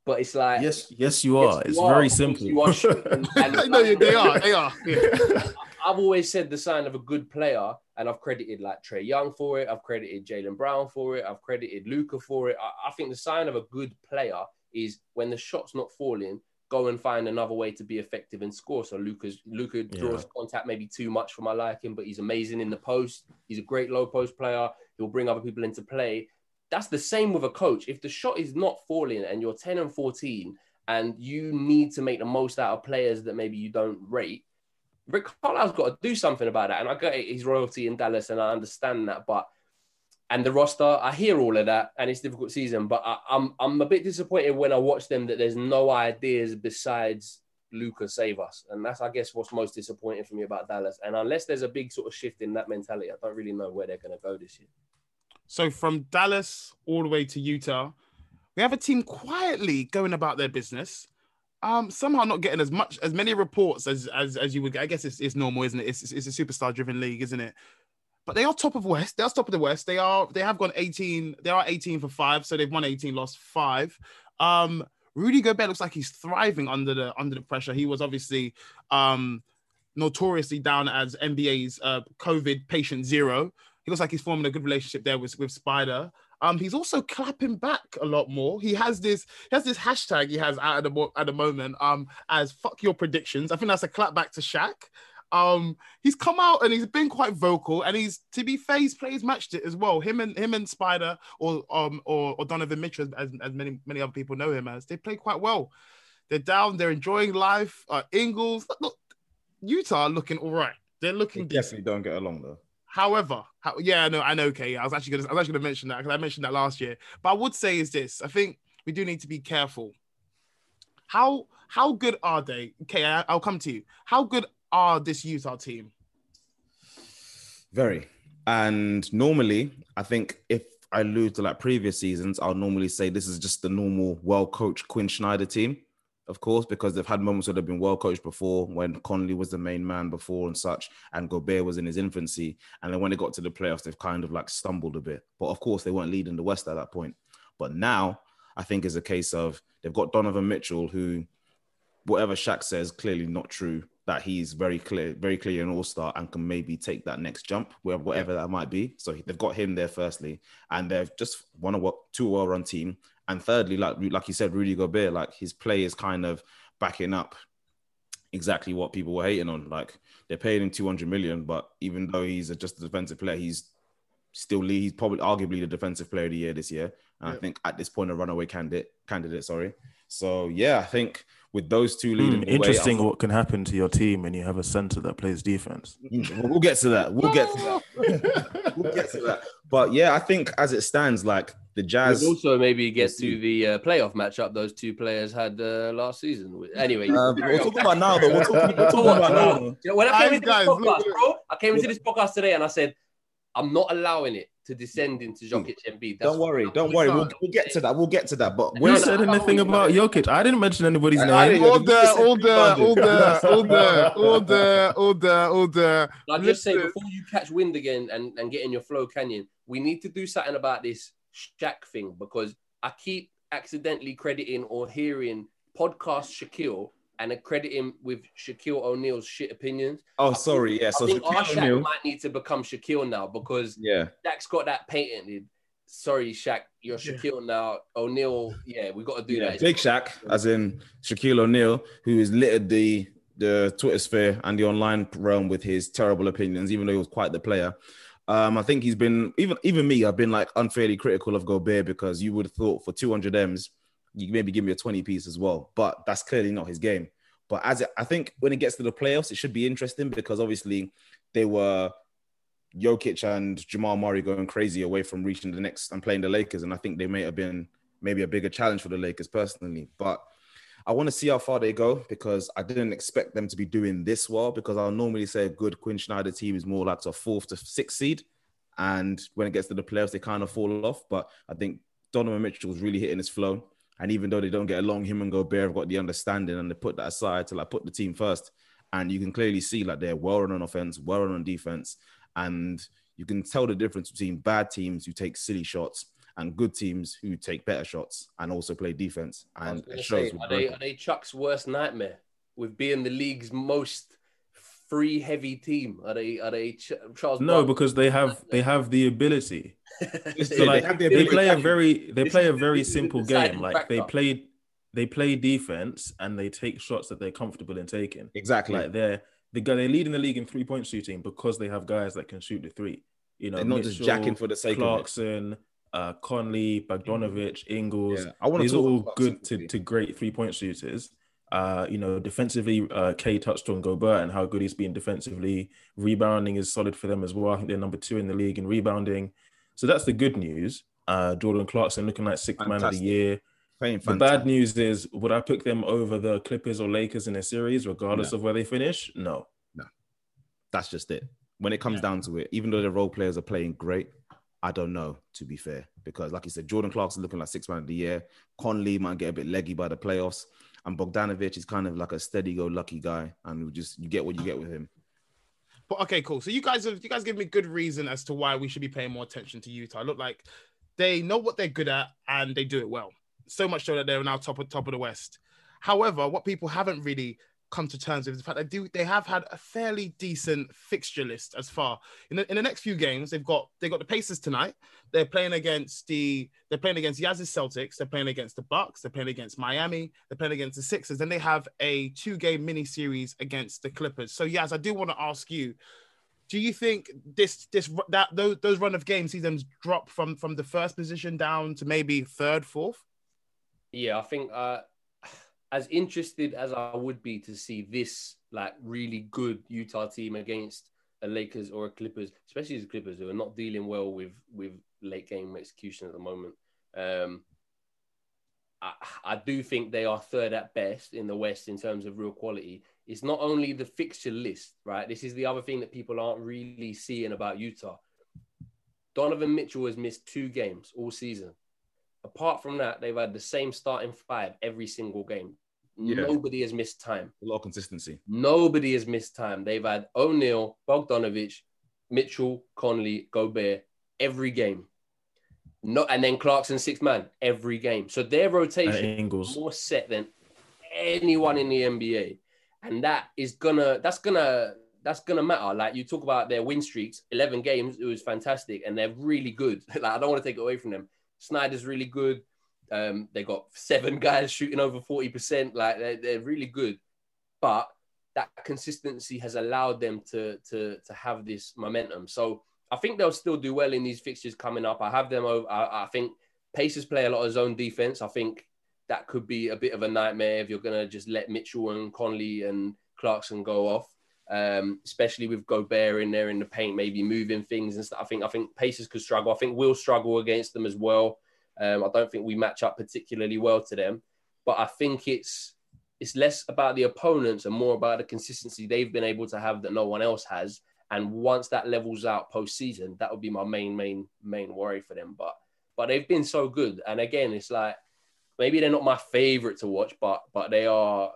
But it's like, yes, yes, you yes, are. you it's are, very simple. You are shooting. and- no, they are. They are. Yeah. I've always said the sign of a good player, and I've credited like Trae Young for it. I've credited Jaylen Brown for it. I've credited Luka for it. I, I think the sign of a good player is when the shot's not falling, go and find another way to be effective and score. So Luka's Luka draws contact maybe too much for my liking, but he's amazing in the post. He's a great low post player. He'll bring other people into play. That's the same with a coach. If the shot is not falling and you're 10 and 14 and you need to make the most out of players that maybe you don't rate, Rick Carlisle's got to do something about that. And I get it, his royalty in Dallas, and I understand that. But and the roster, I hear all of that, and it's difficult season. But I, I'm I'm a bit disappointed when I watch them that there's no ideas besides Luka save us, and that's I guess what's most disappointing for me about Dallas. And unless there's a big sort of shift in that mentality, I don't really know where they're going to go this year. So from Dallas all the way to Utah, we have a team quietly going about their business. Um, somehow not getting as much as many reports as as, as you would get. I guess it's, it's normal, isn't it? It's, it's a superstar driven league, isn't it? But they are top of West. They are top of the West. They are they have gone 18. They are 18 for five, so they've won 18, lost five. Um, Rudy Gobert looks like he's thriving under the under the pressure. He was obviously um notoriously down as NBA's uh, COVID patient zero. He looks like he's forming a good relationship there with, with Spider. Um, he's also clapping back a lot more. He has this he has this hashtag he has out at the at the moment um as fuck your predictions. I think that's a clap back to Shaq. Um, he's come out and he's been quite vocal, and he's to be fair, his plays matched it as well. Him and him and Spider or um or, or Donovan Mitchell, as, as many many other people know him as, they play quite well. They're down, they're enjoying life. Uh, Ingles, look, Utah are looking all right. They're looking decent. definitely don't get along though. However, how, yeah, no, I know. Okay, I was actually gonna, I was actually gonna mention that because I mentioned that last year. But I would say is this: I think we do need to be careful. How how good are they? Okay, I, I'll come to you. How good are this Utah team? Very. And normally, I think if I lose to like previous seasons, I'll normally say this is just the normal well coached Quin Snyder team, of course, because they've had moments where they've been well coached before when Conley was the main man before and such, and Gobert was in his infancy. And then when they got to the playoffs, they've kind of like stumbled a bit. But of course, they weren't leading the West at that point. But now, I think is a case of they've got Donovan Mitchell, who whatever Shaq says, clearly not true. That he's very clear, very clear an all star and can maybe take that next jump, where whatever that might be. So they've got him there firstly, and they've just won a what two well run team. And thirdly, like like you said, Rudy Gobert, like his play is kind of backing up exactly what people were hating on. Like they're paying him two hundred million, but even though he's a, just a defensive player, he's still lead, he's probably arguably the defensive player of the year this year. And I think at this point a runaway candidate candidate, sorry. So yeah, I think with those two leading. Hmm, the way, interesting I- what can happen to your team when you have a center that plays defense. Mm, We'll get to that. We'll get to that. we'll get to that. But yeah, I think as it stands, like the Jazz. We'll also maybe get to the uh, playoff matchup those two players had uh, last season. Anyway, Uh, carry we're on. talking about now, though. We're talking, we're talking about now. You know, when I came into guys, this podcast, bro, I came into this podcast today and I said, I'm not allowing it to descend into hmm. Jokic and Embiid. That's Don't worry, don't worry. We'll, we'll get to that. We'll get to that. But No, we're no, said no, anything no, about no. Jokic? I didn't mention anybody's I name. didn't- Order, order, order, order, order, order, order. I just say before you catch wind again and, and get in your flow Kanyin, we need to do something about this Shaq thing because I keep accidentally crediting or hearing podcast Shaquille and I credit him with Shaquille O'Neal's shit opinions. oh, sorry. Yeah. So I think Shaquille Shaq O'Neal- might need to become Shaquille now because yeah. Shaq's got that patented. Sorry, Shaq, you're Yeah. Shaquille now. O'Neal, yeah, we got to do Yeah, that. Big Shaq, as in Shaquille O'Neal, who has littered the the Twitter sphere and the online realm with his terrible opinions, even though he was quite the player. Um, I think he's been even even me. I've been like unfairly critical of Gobert because you would have thought for 200 m's, you maybe give me a 20 piece as well. But that's clearly not his game. But as it, I think when it gets to the playoffs, it should be interesting because obviously they were Jokic and Jamal Murray going crazy away from reaching the next and playing the Lakers, and I think they may have been maybe a bigger challenge for the Lakers personally. But I want to see how far they go because I didn't expect them to be doing this well. Because I'll normally say a good Quin Snyder team is more like a fourth to sixth seed, and when it gets to the playoffs, they kind of fall off. But I think Donovan Mitchell was really hitting his flow, and even though they don't get along, him and Gobert have got the understanding, and they put that aside to like put the team first. And you can clearly see like they're well run on offense, well run on defense, and you can tell the difference between bad teams who take silly shots and good teams who take better shots and also play defense. And it shows. say, are they are they Chuck's worst nightmare with being the league's most free heavy team? Are they are they Ch- Charles? No, Barkley? because they have they have the ability. So they like have the they play a very they play a very this is the simple game. Like they play they play defense and they take shots that they're comfortable in taking. Exactly. Like they're the guy they lead in the league in three point shooting because they have guys that can shoot the three. You know, They're not just jacking for the sake of it. Clarkson, uh, Conley, Bogdanovic, Ingles. Yeah. I want to These are talk all good to, to great three point shooters. Uh, you know, defensively, uh, Kay touched on Gobert and how good he's been defensively. Rebounding is solid for them as well. I think they're number two in the league in rebounding. So that's the good news. Uh, Jordan Clarkson looking like sixth man of the year. The bad news is, would I pick them over the Clippers or Lakers in a series, regardless of where they finish? No. No. That's just it. When it comes down to it, even though the role players are playing great, I don't know, to be fair. Because, like you said, Jordan Clarkson looking like six man of the year. Conley might get a bit leggy by the playoffs. And Bogdanovic is kind of like a steady go lucky guy. And just you get what you get with him. But okay, cool. So you guys have you guys give me good reason as to why we should be paying more attention to Utah. Look like they know what they're good at and they do it well. So much so that they're now top of top of the West. However, what people haven't really come to terms with the fact they do they have had a fairly decent fixture list as far in the, in the next few games. They've got they've got the Pacers tonight. They're playing against the they're playing against Yaz's Celtics. They're playing against the Bucks. They're playing against Miami. They're playing against the Sixers. Then they have a two game mini series against the Clippers. So Yaz, I do want to ask you do you think this this that those those run of games see them drop from from the first position down to maybe third, fourth? Yeah, I think uh, as interested as I would be to see this like really good Utah team against a Lakers or a Clippers, especially the Clippers who are not dealing well with with late game execution at the moment. Um, I, I do think they are third at best in the West in terms of real quality. It's not only the fixture list, right? This is the other thing that people aren't really seeing about Utah. Donovan Mitchell has missed two games all season. Apart from that, they've had the same starting five every single game. Yeah. Nobody has missed time. A lot of consistency. Nobody has missed time. They've had O'Neale, Bogdanovic, Mitchell, Conley, Gobert every game. No, and then Clarkson six man every game. So their rotation is more set than anyone in the NBA, and that is gonna that's gonna that's gonna matter. Like you talk about their win streaks, eleven games, it was fantastic, and they're really good. like I don't want to take it away from them. Snyder's really good. Um, they got seven guys shooting over forty percent. Like they're, they're really good, but that consistency has allowed them to to to have this momentum. So I think they'll still do well in these fixtures coming up. I have them over. I, I think Pacers play a lot of zone defense. I think that could be a bit of a nightmare if you're gonna just let Mitchell and Conley and Clarkson go off. Um, especially with Gobert in there in the paint, maybe moving things and stuff. I think I think Pacers could struggle. I think we'll struggle against them as well. Um, I don't think we match up particularly well to them, but I think it's it's less about the opponents and more about the consistency they've been able to have that no one else has. And once that levels out postseason, that would be my main, main, main worry for them. But but they've been so good. And again, it's like maybe they're not my favorite to watch, but but they are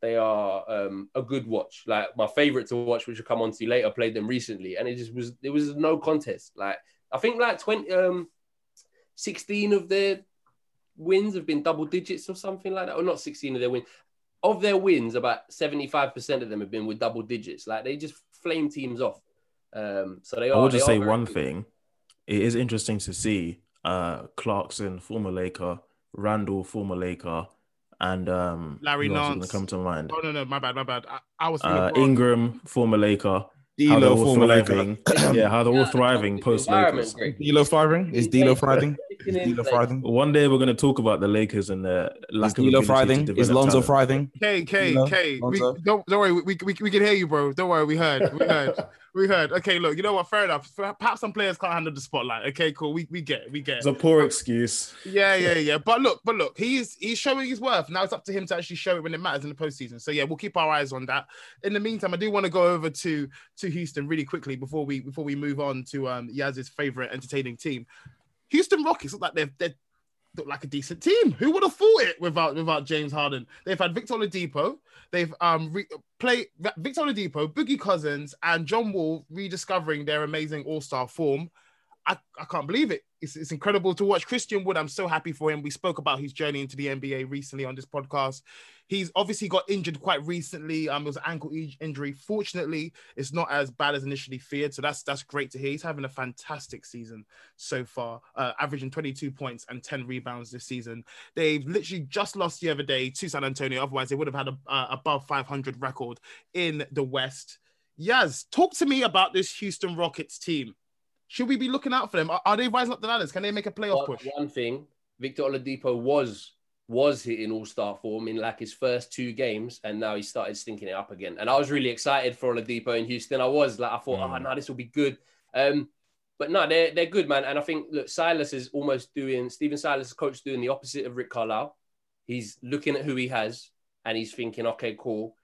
they are um, a good watch. Like my favorite to watch, which will come on to later, played them recently, and it just was it was no contest. Like I think like 20, um, 16 of their wins have been double digits or something like that, or not 16 of their wins. Of their wins, about 75% of them have been with double digits. Like they just flame teams off. Um, so they are. I will just say one good. thing. It is interesting to see uh, Clarkson, former Laker, Randle, former Laker, and um, Larry who else Nance. come to mind. Oh no, no, my bad, my bad. I, I was Uh, Ingram, former Laker. How they're D'Lo, all thriving. yeah, how they're all thriving post environment, Lakers. Greg. D'Lo thriving? Is D'Lo thriving? Kicking Is in, D'Lo like, thriving? One day we're going to talk about the Lakers and the lack Is of D'Lo ability to thriving? Is Lonzo talent. thriving? K K You know, K. We, don't don't worry. We, we, we can hear you, bro. Don't worry. We heard. We heard. we heard. Okay, look. You know what? Fair enough. Perhaps some players can't handle the spotlight. Okay, cool. We, we get it. We get It's a poor excuse. Yeah, yeah, yeah. But look, but look, he's he's showing his worth. Now it's up to him to actually show it when it matters in the postseason. So yeah, we'll keep our eyes on that. In the meantime, I do want to go over to to Houston really quickly before we before we move on to um Yaz's favorite entertaining team. Houston Rockets look like they're they look like a decent team. Who would have thought it without without James Harden? They've had Victor Oladipo. They've um re- play Victor Oladipo, Boogie Cousins, and John Wall rediscovering their amazing All Star form. I, I can't believe it. It's, it's incredible to watch. Christian Wood, I'm so happy for him. We spoke about his journey into the NBA recently on this podcast. He's obviously got injured quite recently. Um, it was an ankle injury. Fortunately, it's not as bad as initially feared. So that's that's great to hear. He's having a fantastic season so far, uh, averaging 22 points and 10 rebounds this season. They've literally just lost the other day to San Antonio. Otherwise, they would have had a uh, above 500 record in the West. Yaz, talk to me about this Houston Rockets team. Should we be looking out for them? Are, are they rising up the ladders? Can they make a playoff push? one thing, Victor Oladipo was was hitting all star form in like his first two games, and now he started stinking it up again. And I was really excited for Oladipo in Houston. I was like, I thought, oh Mm. no, this will be good. Um, but no, they're they're good, man. And I think look, Silas is almost doing Stephen Silas, coach, doing the opposite of Rick Carlisle. He's looking at who he has, and he's thinking, okay, cool.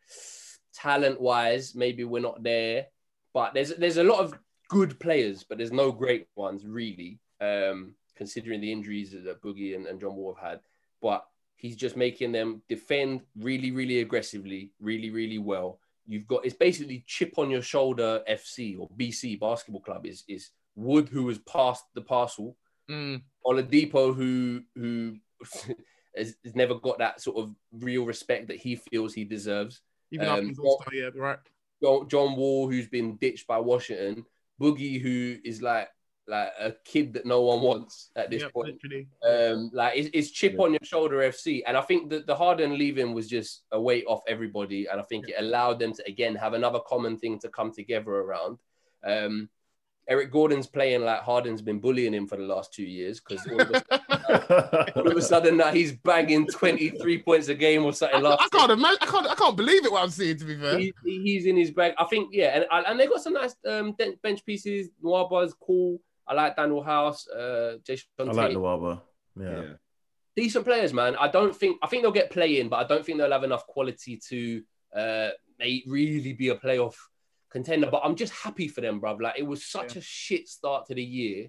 Talent wise, maybe we're not there, but there's there's a lot of good players, but there's no great ones really. Um, considering the injuries that Boogie and, and John Wall have had, but he's just making them defend really, really aggressively, really, really well. You've got it's basically chip on your shoulder FC or BC basketball club is is Wood who has passed the parcel, Mm, Oladipo who who has, has never got that sort of real respect that he feels he deserves. even Um, after All-Star, yeah, right. John, John Wall, who's been ditched by Washington, Boogie, who is like like a kid that no one wants at this Yep, point. literally. Um, like it's, it's chip on your shoulder FC, and I think that the Harden leaving was just a weight off everybody, and I think it allowed them to again have another common thing to come together around. Um, Eric Gordon's playing like Harden's been bullying him for the last two years because all, of a- all of a sudden now he's banging 23 points a game or I, something. I last can't imagine. I can't. I can't believe it. What I'm seeing. To be fair. he, he- he's in his bag. I think, yeah, and and they got some nice um, bench pieces. Noir Buzz, cool. I like Danuel House, uh, Jae'Sean I Tate. like Luaba. Yeah. Yeah. Decent players, man. I don't think I think they'll get play in, but I don't think they'll have enough quality to uh, may really be a playoff contender. But I'm just happy for them, bruv. Like it was such a shit start to the year.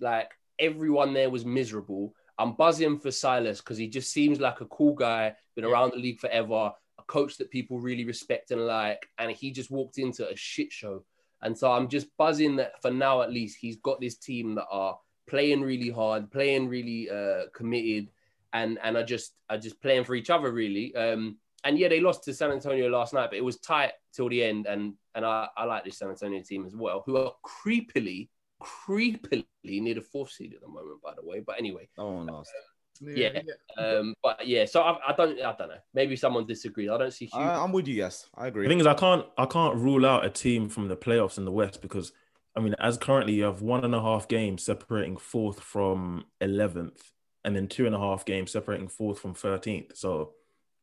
Like everyone there was miserable. I'm buzzing for Silas because he just seems like a cool guy, been around the league forever, a coach that people really respect and like, and he just walked into a shit show. And so I'm just buzzing that for now at least he's got this team that are playing really hard, playing really uh, committed, and and are just are just playing for each other really. Um, and yeah, they lost to San Antonio last night, but it was tight till the end. And and I, I like this San Antonio team as well, who are creepily, creepily near the fourth seed at the moment, by the way. But anyway, Oh, no. Yeah. um, but yeah, so I, I don't I don't know. Maybe someone disagrees. I don't see huge. I, I'm with you. Yes, I agree. The thing is, I can't I can't rule out a team from the playoffs in the West because I mean, as currently you have one and a half games separating fourth from eleventh, and then two and a half games separating fourth from 13th. So,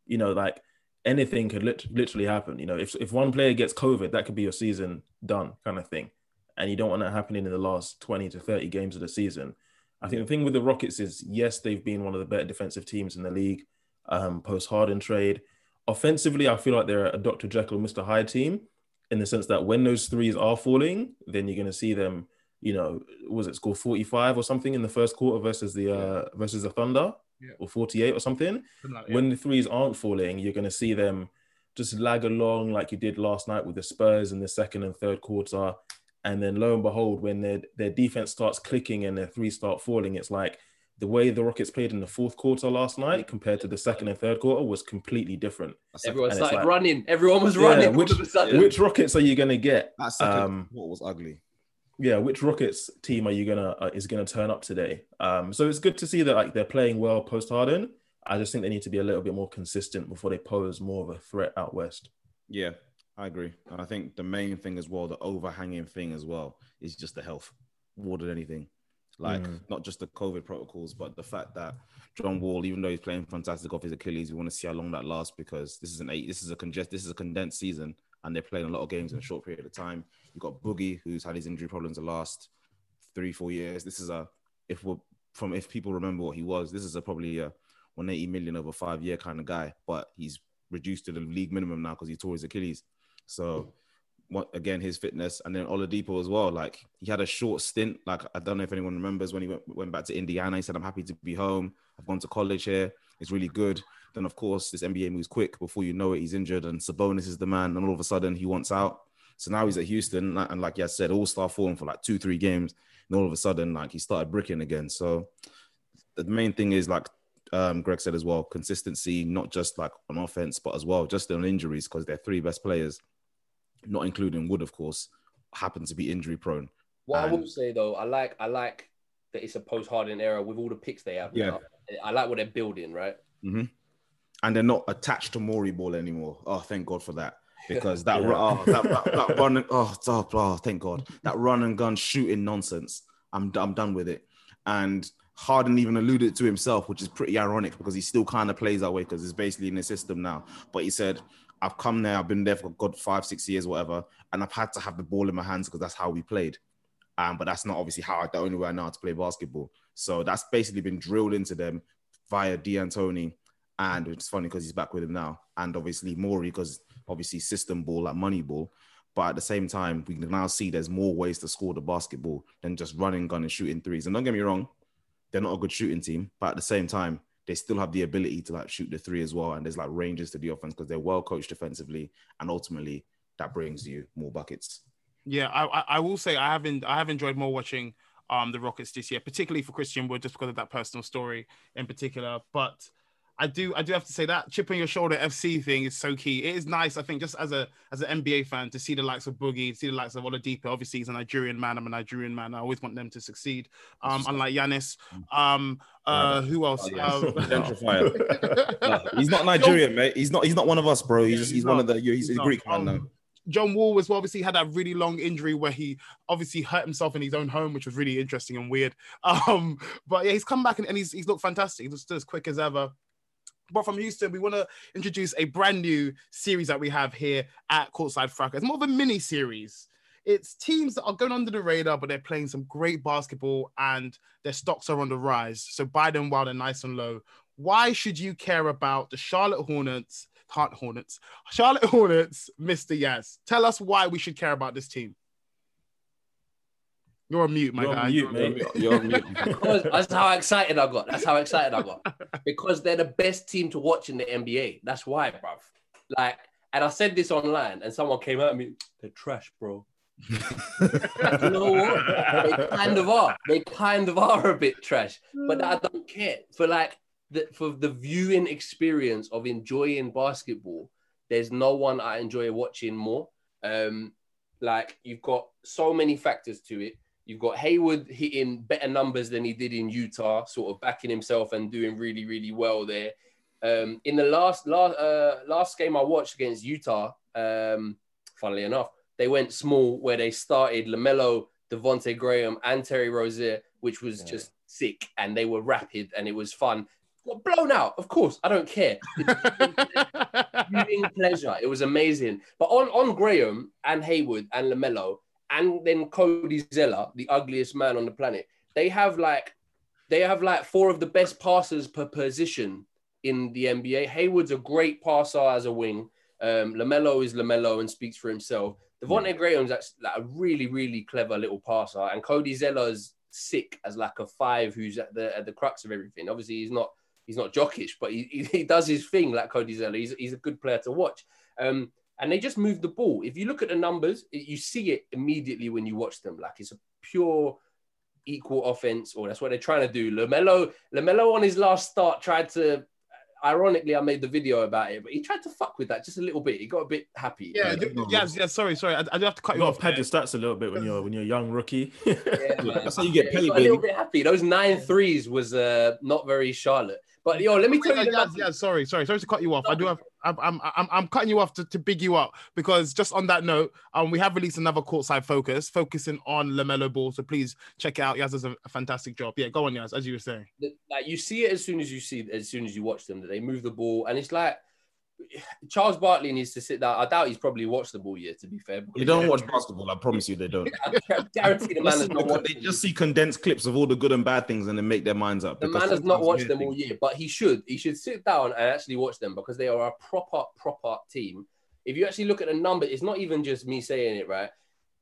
you know, like anything could lit- literally happen. You know, if, if one player gets COVID, that could be your season done kind of thing. And you don't want that happening in the last 20 to 30 games of the season. I think the thing with the Rockets is, yes, they've been one of the better defensive teams in the league um, post Harden trade. Offensively, I feel like they're a Dr. Jekyll, Mr. Hyde team in the sense that when those threes are falling, then you're going to see them you know, was it score 45 or something in the first quarter versus the uh versus the Thunder Yeah. or 48 or something. Like, yeah. When the threes aren't falling, you're gonna see them just lag along like you did last night with the Spurs in the second and third quarter. And then lo and behold, when their their defense starts clicking and their three start falling, it's like the way the Rockets played in the fourth quarter last night compared to the second and third quarter was completely different. Everyone and started like- running. Everyone was Yeah, running. which- all of a sudden. Which Rockets are you gonna get? That second Um, what was ugly. yeah, which Rockets team are you gonna uh, is gonna turn up today? Um, so it's good to see that like they're playing well post Harden. I just think they need to be a little bit more consistent before they pose more of a threat out west. Yeah, I agree. And I think the main thing as well, the overhanging thing as well, is just the health more than anything. Like Mm. not just the COVID protocols, but the fact that John Wall, even though he's playing fantastic off his Achilles, we want to see how long that lasts because this is an eight, this is a congest, this is a condensed season, and they're playing a lot of games in a short period of time. You've got Boogie, who's had his injury problems the last three, four years. This is a if we're from if people remember what he was, this is a probably a 180 million over five year kind of guy, but he's reduced to the league minimum now because he tore his Achilles. So again his fitness and then Oladipo as well. Like he had a short stint. Like I don't know if anyone remembers when he went, went back to Indiana. He said, "I'm happy to be home. I've gone to college here. It's really good." Then of course this NBA moves quick. Before you know it, he's injured, and Sabonis is the man. And all of a sudden he wants out. So now he's at Houston, and like I said, all star form for like two, three games. And all of a sudden, like he started bricking again. So the main thing is like um, Greg said as well, consistency, not just like on offense, but as well just on injuries because they're three best players, not including Wood, of course, happen to be injury prone. What I And- will say though, I like I like that it's a post Harden era with all the picks they have. Yeah. now. I like what they're building, right? hmm And they're not attached to Morey ball anymore. Oh, thank God for that. Because that, ru- oh, that, that, that run, and, oh, oh, oh, thank God. That run and gun shooting nonsense. I'm, I'm done with it. And Harden even alluded to himself, which is pretty ironic because he still kind of plays that way because it's basically in the system now. But he said, I've come there, I've been there for God five, six years, whatever, and I've had to have the ball in my hands because that's how we played. Um, but that's not obviously how the only way I know how to play basketball. So that's basically been drilled into them via D'Antoni, and it's funny because he's back with him now, and obviously Morey because obviously system ball like money ball. But at the same time, we can now see there's more ways to score the basketball than just running gun and shooting threes. And don't get me wrong, they're not a good shooting team, but at the same time, they still have the ability to like shoot the three as well. And there's like ranges to the offense because they're well coached defensively, and ultimately that brings you more buckets. Yeah, I, I will say I haven't I have enjoyed more watching um the Rockets this year, particularly for Christian Wood, just because of that personal story in particular. But I do I do have to say that chip on your shoulder FC thing is so key. It is nice, I think, just as a as an NBA fan to see the likes of Boogie, see the likes of Oladipo. Obviously, he's a Nigerian man. I'm a Nigerian man. I always want them to succeed. Um, unlike Giannis. Um, uh, who else? Oh, yeah. Um. No, he's not Nigerian, mate. He's not. He's not one of us, bro. He's just, he's one of the. He's, he's a. Greek man Um, now. John Wall as well obviously had that really long injury where he obviously hurt himself in his own home, which was really interesting and weird. Um, but yeah, he's come back and, and he's he's looked fantastic. He's still as quick as ever. But from Houston, we want to introduce a brand new series that we have here at Courtside Fracas. It's more of a mini series. It's teams that are going under the radar, but they're playing some great basketball and their stocks are on the rise. So buy them while they're nice and low. Why should you care about the Charlotte Hornets? Heart Hornets, Charlotte Hornets, Mr. Yaz. Tell us why we should care about this team. You're on mute, my You're on guy. mute, mate. You're on mute. Because that's how excited I got. That's how excited I got. Because they're the best team to watch in the NBA. That's why, bruv. Like, and I said this online, and someone came at me. They're trash, bro. you know what? They kind of are. They kind of are a bit trash. But I don't care. For like the for the viewing experience of enjoying basketball, there's no one I enjoy watching more. Um, like you've got so many factors to it. You've got Hayward hitting better numbers than he did in Utah, sort of backing himself and doing really, really well there. Um, in the last last uh, last game I watched against Utah, um, funnily enough, they went small where they started Lamelo, Devonte Graham, and Terry Rozier, which was Yeah. just sick and they were rapid and it was fun. Got blown out, of course. I don't care. Pleasure. It was amazing. But on, on Graham and Hayward and Lamelo, and then Cody Zeller, the ugliest man on the planet, they have like they have like four of the best passers per position in the NBA. Hayward's a great passer as a wing. Um, Lamelo is Lamelo and speaks for himself. Devontae Graham's that's like a really, really clever little passer, and Cody Zeller's sick as like a five who's at the at the crux of everything. Obviously, he's not he's not Jokic, but he, he, he does his thing like Cody Zeller. He's, he's a good player to watch. Um, and they just move the ball. If you look at the numbers, it, you see it immediately when you watch them. Like it's a pure equal offense, or that's what they're trying to do. Lamelo, Lamelo on his last start tried to. Ironically, I made the video about it, but he tried to fuck with that just a little bit. He got a bit happy. Yeah, yeah, yeah. Sorry, sorry. I, I do have to cut You you off. to pad your stats a little bit when you're when you're a young rookie. yeah. That's how you get Yeah, he paid, got a little bit happy. Those nine threes was uh, not very Charlotte. But yo, let me tell you the yeah, yeah, sorry, sorry, sorry to cut you off. I do have, I'm, I'm, I'm, I'm cutting you off to, to big you up because just on that note, um, we have released another courtside focus focusing on Lamelo Ball. So please check it out. Yaz does a, a fantastic job. Yeah, go on, Yaz, as you were saying. like you see it as soon as you see as soon as you watch them that they move the ball and it's like Charles Barkley needs to sit down. I doubt he's probably watched the ball yet. To be fair, You don't watch basketball, I promise you they don't. I guarantee the man has not watched. they just see condensed clips of all the good and bad things and then make their minds up. The man has not watched them all year, but he should. He should sit down and actually watch them because they are a proper, proper team. If you actually look at the number, it's not even just me saying it, right?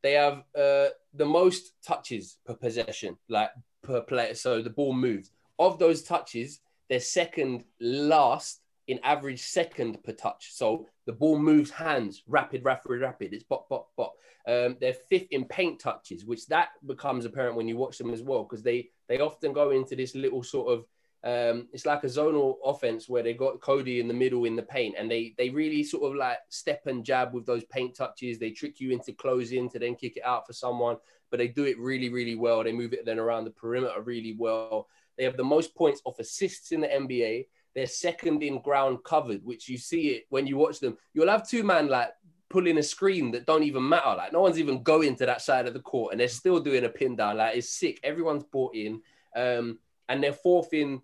They have uh, the most touches per possession, like per player. So the ball moves. Of those touches, they're second last in average second per touch. So the ball moves hands, rapid, rapid, rapid. It's bop, bop, bop. Um, they're fifth in paint touches, which that becomes apparent when you watch them as well, because they they often go into this little sort of um, it's like a zonal offense where they got Cody in the middle in the paint, and they they really sort of like step and jab with those paint touches. They trick you into closing to then kick it out for someone, but they do it really, really well. They move it then around the perimeter really well. They have the most points off assists in the NBA. They're second in ground covered, which you see it when you watch them. You'll have two man like pulling a screen that don't even matter. Like no one's even going to that side of the court, and they're still doing a pin down. Like it's sick. Everyone's bought in, um, and they're fourth in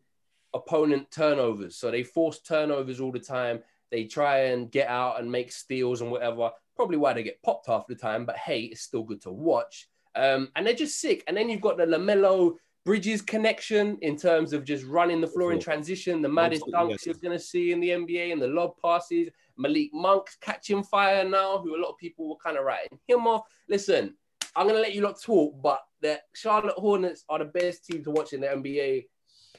opponent turnovers. So they force turnovers all the time. They try and get out and make steals and whatever. Probably why they get popped half the time, but hey, it's still good to watch. Um, and they're just sick. And then you've got the Lamelo Bridges connection in terms of just running the floor in transition, the maddest dunks you're going to see in the NBA and the lob passes. Malik Monk catching fire now, who a lot of people were kind of writing him off. Listen, I'm going to let you lot talk, but the Charlotte Hornets are the best team to watch in the NBA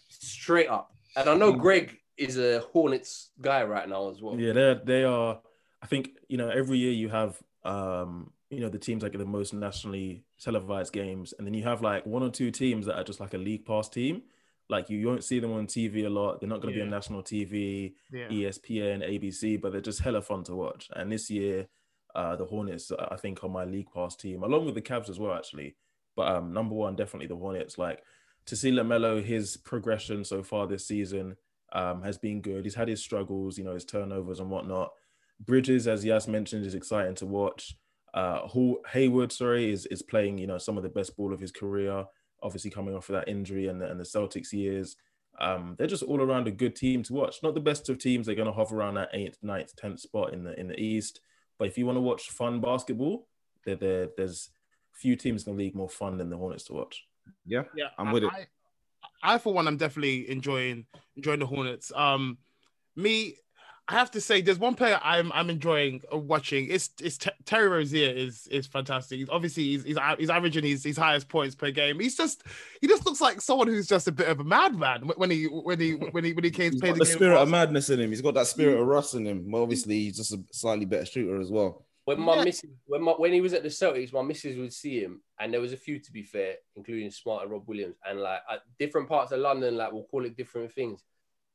straight up. And I know Greg is a Hornets guy right now as well. Yeah, they they are. I think you know every year you have um you know the teams like the most nationally televised games, and then you have like one or two teams that are just like a league pass team. Like you won't see them on TV a lot. They're not going to be on national TV, Yeah. ESPN, ABC, but they're just hella fun to watch. And this year, uh, the Hornets, I think, are my league pass team, along with the Cavs as well, actually. But um, number one, definitely the Hornets. Like to see Lamelo, his progression so far this season um, has been good. He's had his struggles, you know, his turnovers and whatnot. Bridges, as Yaz mentioned, is exciting to watch. Uh, Hall- Hayward, sorry, is is playing, you know, some of the best ball of his career. Obviously, coming off of that injury and the, and the Celtics years, um, they're just all around a good team to watch. Not the best of teams; they're going to hover around that eighth, ninth, tenth spot in the in the East. But if you want to watch fun basketball, there there there's few teams in the league more fun than the Hornets to watch. Yeah, Yeah, I'm I- with it. I, I, for one, I'm definitely enjoying enjoying the Hornets. Um, me, I have to say, there's one player I'm I'm enjoying watching. It's it's Ter- Terry Rozier is is fantastic. He's, obviously, he's, he's he's averaging his his highest points per game. He's just he just looks like someone who's just a bit of a madman when he when he when he when he came to play got the the game. spirit of madness in him. He's got that spirit of mm. Russ in him. Well, obviously, he's just a slightly better shooter as well. When my Yeah. missus, when my, when he was at the Celtics, my missus would see him, and there was a few to be fair, including Smart and Rob Williams, and like at different parts of London, like we'll call it different things.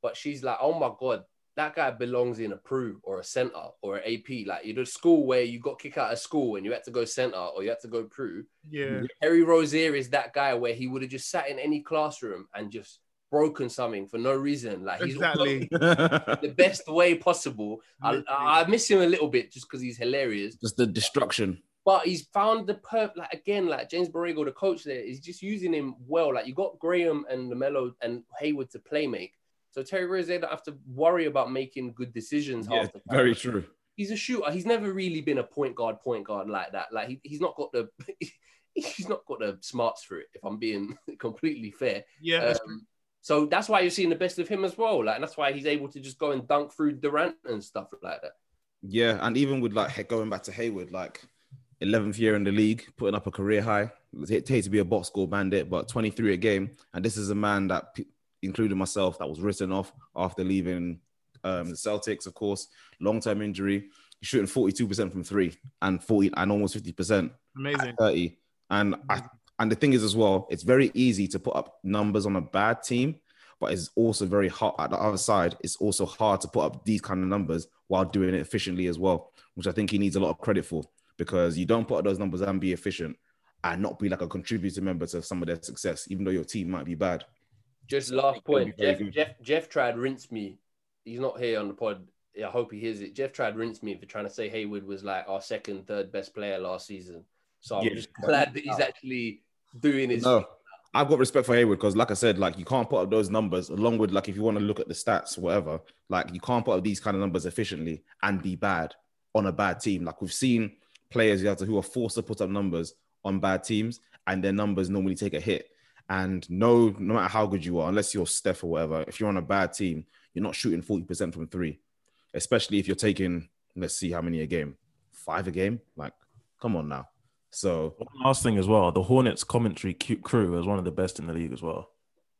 But she's like, "Oh my god, that guy belongs in a Peru or a center or an AP. Like you know, school where you got kicked out of school and you had to go center or you had to go Peru. Yeah, mm-hmm. Harry Rozier is that guy where he would have just sat in any classroom and just broken something for no reason. Like he's exactly. the best way possible. I, I I miss him a little bit just because he's hilarious. just the destruction. But he's found the perf like again, like James Borrego, the coach there, is just using him well. Like you got Graham and Lamelo and Hayward to play make. So Terry Rozier don't have to worry about making good decisions Yeah, half the time. very true. He's a shooter. He's never really been a point guard, point guard like that. Like he, he's not got the he's not got the smarts for it, if I'm being completely fair. Yeah, Um, so that's why you're seeing the best of him as well. Like, and that's why he's able to just go and dunk through Durant and stuff like that. Yeah, and even with like going back to Hayward, like 11th year in the league, putting up a career high. It takes to be a box score bandit, but 23 a game. And this is a man that, p- including myself, that was written off after leaving um, the Celtics, of course. Long term injury. He's shooting 42% from three and 40 and almost 50% amazing. 30. And I, and the thing is as well, it's very easy to put up numbers on a bad team, but it's also very hard at the other side. It's also hard to put up these kind of numbers while doing it efficiently as well, which I think he needs a lot of credit for because you don't put up those numbers and be efficient and not be like a contributing member to some of their success, even though your team might be bad. Just last point, Jeff. Jeff Jeff tried rinse me. He's not here on the pod. I hope he hears it. Jeff tried rinse me for trying to say Hayward was like our second, third best player last season. So I'm Yeah. just glad that he's actually doing his. No, I've got respect for Hayward because, like I said, like you can't put up those numbers along with like if you want to look at the stats, whatever. Like you can't put up these kind of numbers efficiently and be bad on a bad team. Like we've seen players who have to- who are forced to put up numbers on bad teams, and their numbers normally take a hit. And no, no matter how good you are, unless you're Steph or whatever, if you're on a bad team, you're not shooting forty percent from three, especially if you're taking let's see how many a game, five a game. Like, come on now. So One last thing as well, the Hornets commentary crew is one of the best in the league as well.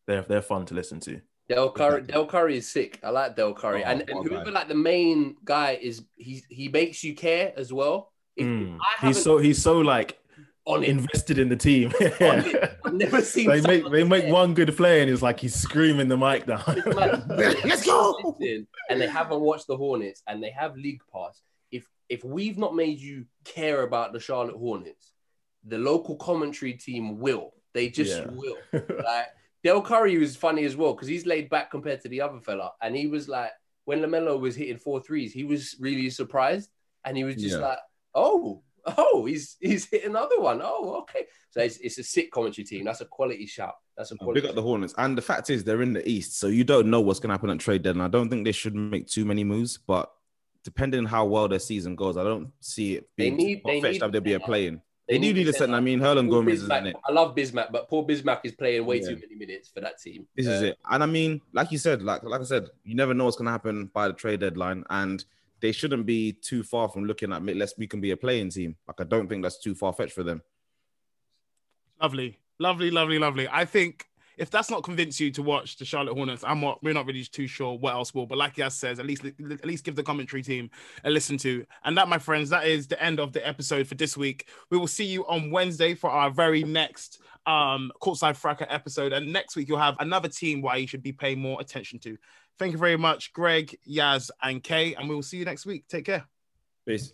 They're they're fun to listen to. Del Curry, Del Curry is sick. I like Del Curry, Oh, and, and whoever guy. like the main guy is, he he makes you care as well. If, if Mm. I He's so he's so like on invested in the team. I've never seen. they make they make one good play and it's like he's screaming the mic down. Like, Let's go! And they haven't watched the Hornets, and they have League Pass. If if we've not made you care about the Charlotte Hornets, the local commentary team will. They just Yeah. will. Like Del Curry was funny as well because he's laid back compared to the other fella, and he was like, when Lamelo was hitting four threes, he was really surprised, and he was just Yeah. like, oh. Oh, he's he's hit another one. Oh, okay. So it's, it's a sick commentary team. That's a quality shout. That's a quality. Big up the Hornets. And the fact is, they're in the East, so you don't know what's going to happen at trade deadline. I don't think they should make too many moves, but depending on how well their season goes, I don't see it They need- they fetched need that they'll be a playing. They, do need a set. I mean, Herland Gomez is in it. I love Bismack, but Paul Bismack is playing way Yeah. too many minutes for that team. This is Uh, it. And I mean, like you said, like like I said, you never know what's going to happen by the trade deadline, and they shouldn't be too far from looking at let's we can be a playing team. Like I don't think that's too far fetched for them. Lovely, lovely, lovely, lovely. I think if that's not convinced you to watch the Charlotte Hornets, I'm not. We're not really too sure what else will. But like Yas says, at least at least give the commentary team a listen to. And that, my friends, that is the end of the episode for this week. We will see you on Wednesday for our very next um Courtside Fracas episode. And next week you'll have another team why you should be paying more attention to. Thank you very much, Greg, Yaz, and Kay. And we will see you next week. Take care. Peace.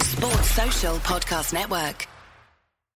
Sports Social Podcast Network.